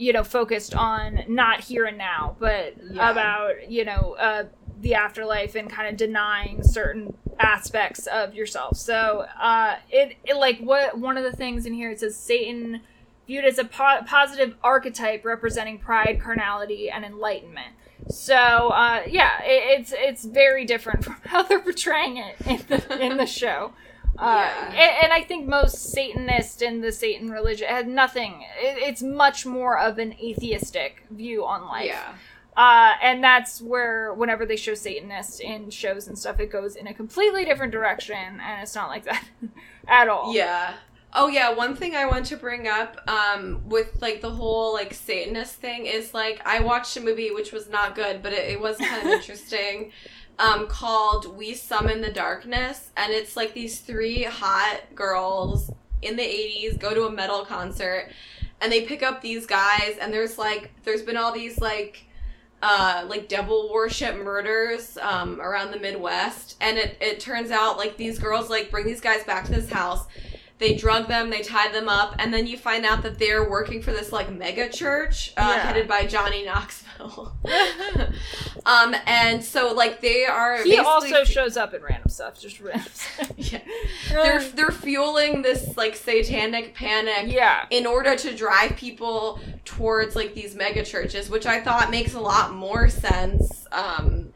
you know focused on not here and now, but Yeah. about you know uh, the afterlife and kind of denying certain aspects of yourself. So uh, it, it like what one of the things in here it says Satan viewed as a po- positive archetype representing pride, carnality, and enlightenment. So uh, yeah, it, it's it's very different from how they're portraying it in the in the show. Uh, Yeah. and, and I think most Satanists in the Satan religion had nothing. It, it's much more of an atheistic view on life. Yeah. Uh, and that's where whenever they show Satanists in shows and stuff, it goes in a completely different direction, and it's not like that at all. Yeah. Oh yeah, one thing I want to bring up um with like the whole like Satanist thing is like I watched a movie which was not good, but it, it was kind of interesting. Um, called We Summon the Darkness, and it's like these three hot girls in the 80s go to a metal concert and they pick up these guys and there's like there's been all these like uh like devil worship murders um around the midwest and it it turns out like these girls like bring these guys back to this house they drug them they tied them up and then you find out that they're working for this like mega church uh, Yeah. headed by johnny knoxville um and so like they are he also shows up in random stuff, just random stuff. yeah. they're they're fueling this like satanic panic yeah. in order to drive people towards like these mega churches, which I thought makes a lot more sense. Um,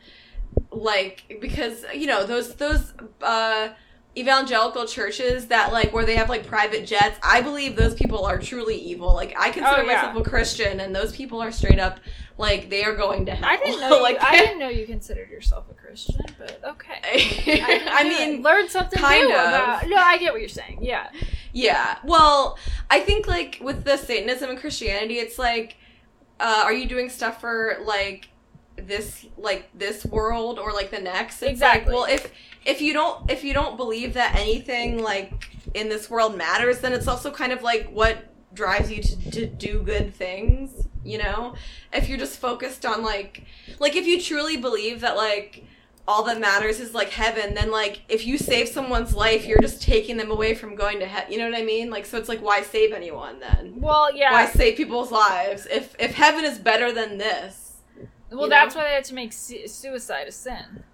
like because you know those those uh, evangelical churches that like where they have like private jets. I believe those people are truly evil. Like I consider Oh, yeah. myself a Christian, and those people are straight up like they are going to hell. I didn't know. like you, I didn't know you considered yourself a Christian, but okay. I, mean, learn something kind new of. about. No, I get what you're saying. Yeah. Yeah. Well, I think like with the Satanism and Christianity, it's like, uh, are you doing stuff for like this like this world or like the next. It's Exactly. Like, well, if if you don't if you don't believe that anything like in this world matters, then it's also kind of like what drives you to, to do good things. You know, if you're just focused on like like if you truly believe that like all that matters is like heaven then like if you save someone's life you're just taking them away from going to heaven you know what i mean like so it's like why save anyone then Well, yeah. why save people's lives if if heaven is better than this well, that's know? why they had to make su- suicide a sin.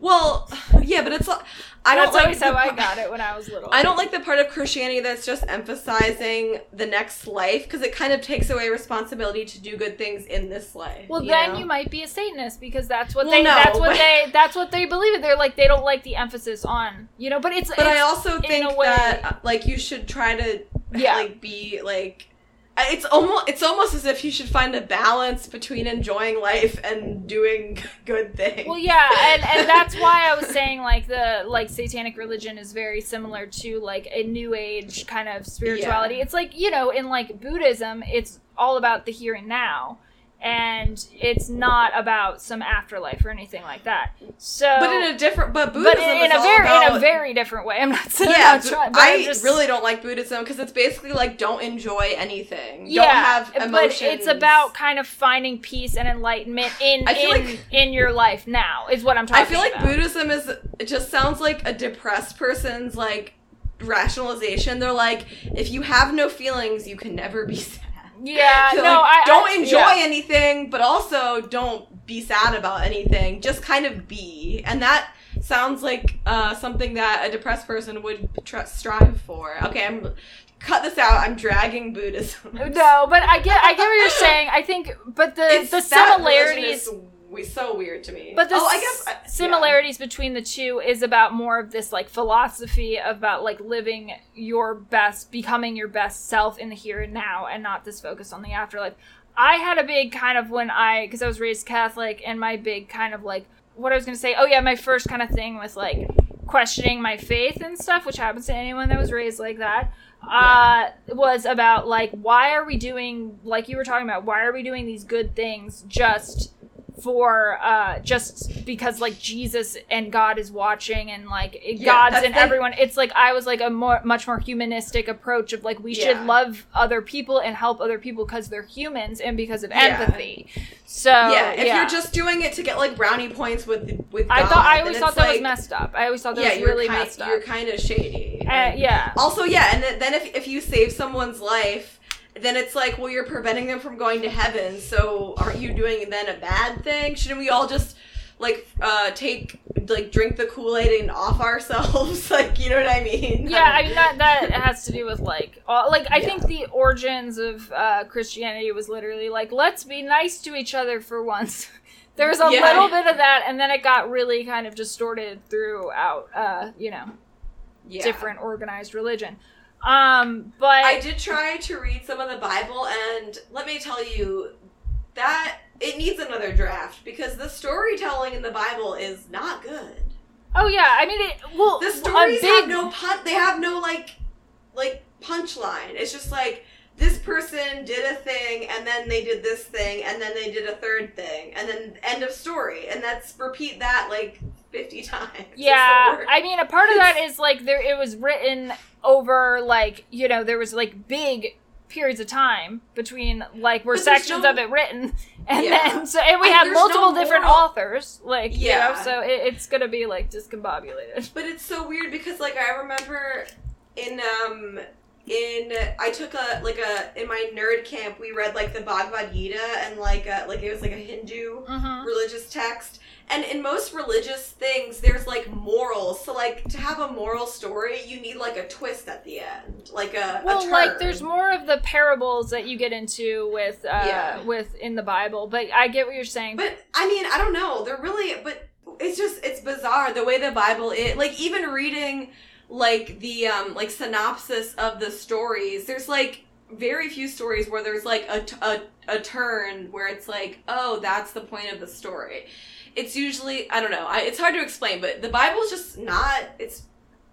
well yeah but it's like i don't That's like how the I got it when I was little. I don't like the part of Christianity that's just emphasizing the next life because it kind of takes away responsibility to do good things in this life. Well, you then know? you might be a Satanist because that's what Well, they no, that's what they that's what they believe. They're like they don't like the emphasis on you know. But it's But I also think way- that like you should try to Yeah. like be like it's almost it's almost as if you should find a balance between enjoying life and doing good things. Well, yeah, and and that's why I was saying like the like satanic religion is very similar to like a new age kind of spirituality. It's like you know in like Buddhism, it's all about the here and now, and it's not about some afterlife or anything like that. So, but in a different but Buddhism but in, in a very in a very different way. I'm not saying yeah, I'm not trying, but I just, really don't like Buddhism because it's basically like don't enjoy anything. yeah, don't have emotions. but it's about kind of finding peace and enlightenment in in like- in your life now is what I'm talking about. I feel like about. Buddhism is it just sounds like a depressed person's like rationalization. They're like, if you have no feelings, you can never be sad. Yeah, no, like, I don't I- enjoy yeah. anything, but also don't be sad about anything. Just kind of be, and that sounds like uh, something that a depressed person would tr- strive for. Okay, I'm cut this out. I'm dragging Buddhism. No, but I get I get what you're saying. I think, but the It's- the similarities, we- so weird to me. but the oh, I guess I- yeah. similarities between the two is about more of this like philosophy about like living your best, becoming your best self in the here and now, and not this focus on the afterlife. I had a big kind of when I because I was raised Catholic, and my big kind of like what I was gonna say. Oh yeah, my first kind of thing was like questioning my faith and stuff, which happens to anyone that was raised like that uh was about like why are we doing like you were talking about why are we doing these good things just for uh just because like Jesus and God is watching and like God's and everyone it's like I was like a more much more humanistic approach of like we Yeah. should love other people and help other people because they're humans and because of Yeah. empathy so yeah, if yeah. you're just doing it to get like brownie points with with I God, thought I always thought that was messed up I always thought that yeah, was you're really kind, messed up You're kind of shady. uh, yeah Also, yeah, and then- then if if you save someone's life, then it's like, well, you're preventing them from going to heaven. So aren't you doing then a bad thing? Shouldn't we all just like uh take like drink the Kool Aid and off ourselves? like, you know what I mean? yeah i mean that that has to do with like all, like i Yeah. think the origins of uh christianity was literally like let's be nice to each other for once there was a Yeah. little bit of that and then it got really kind of distorted throughout uh you know Yeah. different organized religion um but I did try to read some of the Bible, and let me tell you that it needs another draft because the storytelling in the Bible is not good. oh yeah i mean it well The stories big have no pun. They have no like, like punchline. It's just like this person did a thing, and then they did this thing, and then they did a third thing, and then end of story. And that's repeat that like fifty times. Yeah. I mean, a part of that is like there. It was written over like you know there was like big periods of time between like were sections no- of it written, and Yeah. then so and we have there's no multiple different authors, like you Yeah. know, so it, it's gonna be like discombobulated. But it's so weird because like I remember in um in I took a like a in my nerd camp we read like the Bhagavad Gita and like a, like it was like a Hindu Mm-hmm. religious text and in most religious things there's like morals so like to have a moral story you need like a twist at the end like a a Well, like there's more of the parables that you get into with uh Yeah. with in the Bible, but I get what you're saying. But I mean, I don't know. They're really, but it's just it's bizarre the way the Bible is. Like even reading like the um like synopsis of the stories, there's like very few stories where there's like a t- a, a turn where it's like, oh, that's the point of the story. It's usually I don't know. I, it's hard to explain, but the Bible's just not. It's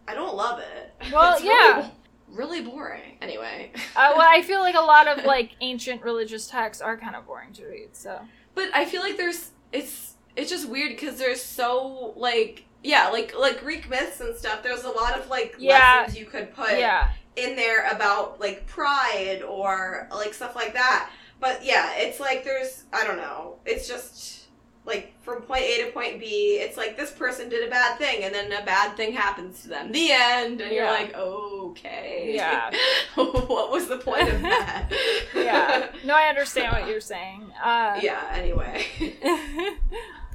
I don't love it. Well, It's yeah. really, really boring. Anyway. uh, well, I feel like a lot of like ancient religious texts are kind of boring to read. So But I feel like there's it's it's just weird because there's so like yeah like like Greek myths and stuff. There's a lot of like Yeah. lessons you could put Yeah. in there about like pride or like stuff like that. But yeah, it's like there's I don't know. It's just like from point A to point B. It's like this person did a bad thing, and then a bad thing happens to them. The end, and you're like, okay, Yeah. what was the point of that? Yeah. No, I understand what you're saying. Uh, yeah. Anyway.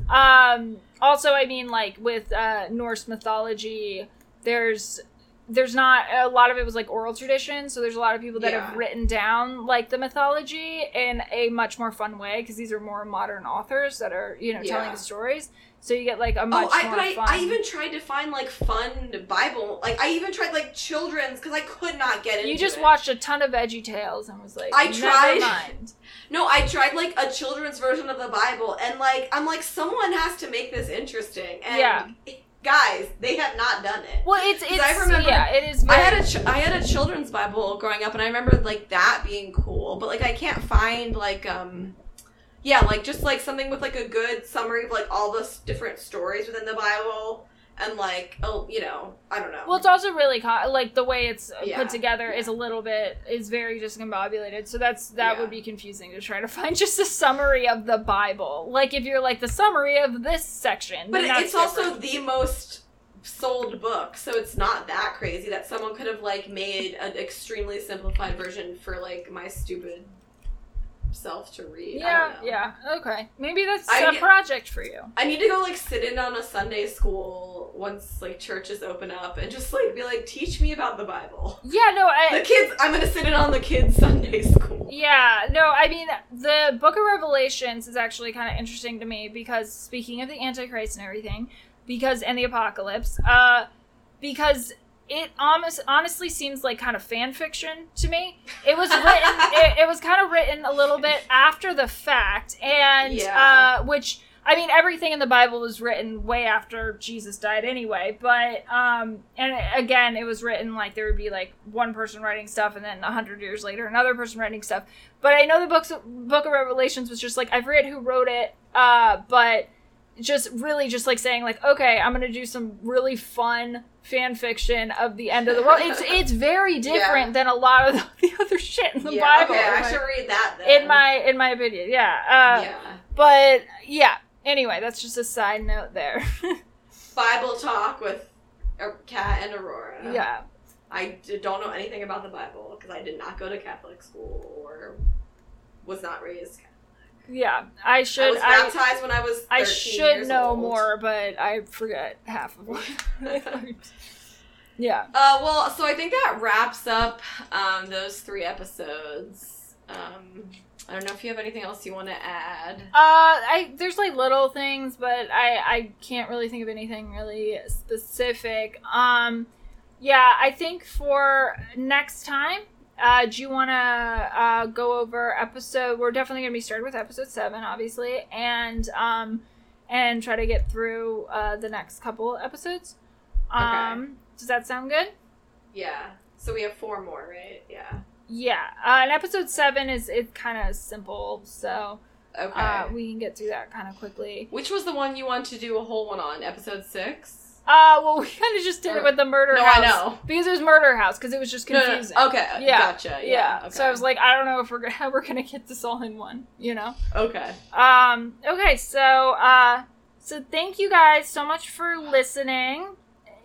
Um also i mean like with uh norse mythology there's there's not a lot of it was like oral tradition so there's a lot of people that have written down like the mythology in a much more fun way because these are more modern authors that are you know telling the stories so you get like a much Oh, I, more but I, fun I even tried to find like fun Bible. Like I even tried like children's because I could not get into you just it. watched a ton of VeggieTales and was like I tried. mind. No, I tried like a children's version of the Bible, and like I'm like someone has to make this interesting. And Yeah. guys, they have not done it. well it's it's I remember- yeah it is I had a ch- I had a children's Bible growing up, and I remember like that being cool. But like I can't find like um, yeah, like just like something with like a good summary of like all the s- different stories within the Bible, and like oh, you know, I don't know. Well, it's also really co- like the way it's Yeah, put together yeah. is a little bit is very discombobulated. So that's that Yeah. would be confusing to try to find just a summary of the Bible. Like if you're like the summary of this section, But it's also the most sold book, so it's not that crazy that someone could have like made an extremely simplified version for like my stupid self to read. Yeah, yeah, okay. Maybe that's I a project for you. I need to go like sit in on a Sunday school once like churches open up and just like be like, teach me about the Bible. Yeah, no, I, The kids, I'm gonna sit in on the kids' Sunday school. Yeah, no, I mean, the Book of Revelations is actually kind of interesting to me because speaking of the Antichrist and everything, because and the apocalypse, uh, because it almost honestly seems like kind of fan fiction to me. It was written, it, it was kind of written a little bit after the fact, and Yeah. uh, which I mean, everything in the Bible was written way after Jesus died anyway, but um and again, it was written like there would be like one person writing stuff and then a hundred years later another person writing stuff. But I know the books Book of Revelations was just like I forget who wrote it, uh, but just really just like saying like, okay, I'm gonna do some really fun fan fiction of the end of the world. It's it's very different Yeah. than a lot of the other shit in the yeah, Bible. okay, I my- should read that then. in my in my opinion, yeah. Uh, yeah. but yeah. Anyway, that's just a side note there. Bible talk with a Kat and Aurora. yeah. I don't know anything about the Bible because I did not go to Catholic school or was not raised. Catholic. Yeah. I should. I was I baptized when I was. 13 I should know old. more, but I forget half of what I learned. Yeah. Uh, well, so I think that wraps up um, those three episodes. Um, I don't know if you have anything else you want to add. Uh, I there's like little things, but I I can't really think of anything really specific. Um, yeah, I think for next time, uh, do you want to uh go over episode? We're definitely gonna be starting with episode seven, obviously, and um, and try to get through uh the next couple episodes. Um, does that sound good? Yeah. So we have four more, right? Yeah. Yeah. Uh, and episode seven is it's kind of simple, so Okay. uh, we can get through that kind of quickly. Which was the one you want to do a whole one on? Episode six? Uh, well, we kind of just did it with the murder No, house. I know. because it was murder house because it was just No, no, no. confusing. Okay. Yeah. Gotcha. Yeah. Yeah. Okay. So I was like, I don't know if we're gonna, how we're gonna get this all in one, you know. Okay. Um. Okay. So, uh, so thank you guys so much for listening.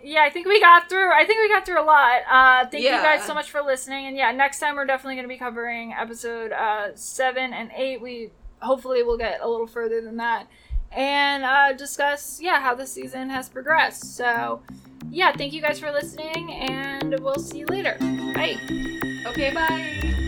Yeah, I think we got through. I think we got through a lot. Uh, thank you guys so much for listening. And yeah, next time we're definitely going to be covering episode uh seven and eight. We hopefully will get a little further than that and uh, discuss yeah how the season has progressed. So yeah, thank you guys for listening, and we'll see you later. Bye. Okay. Bye.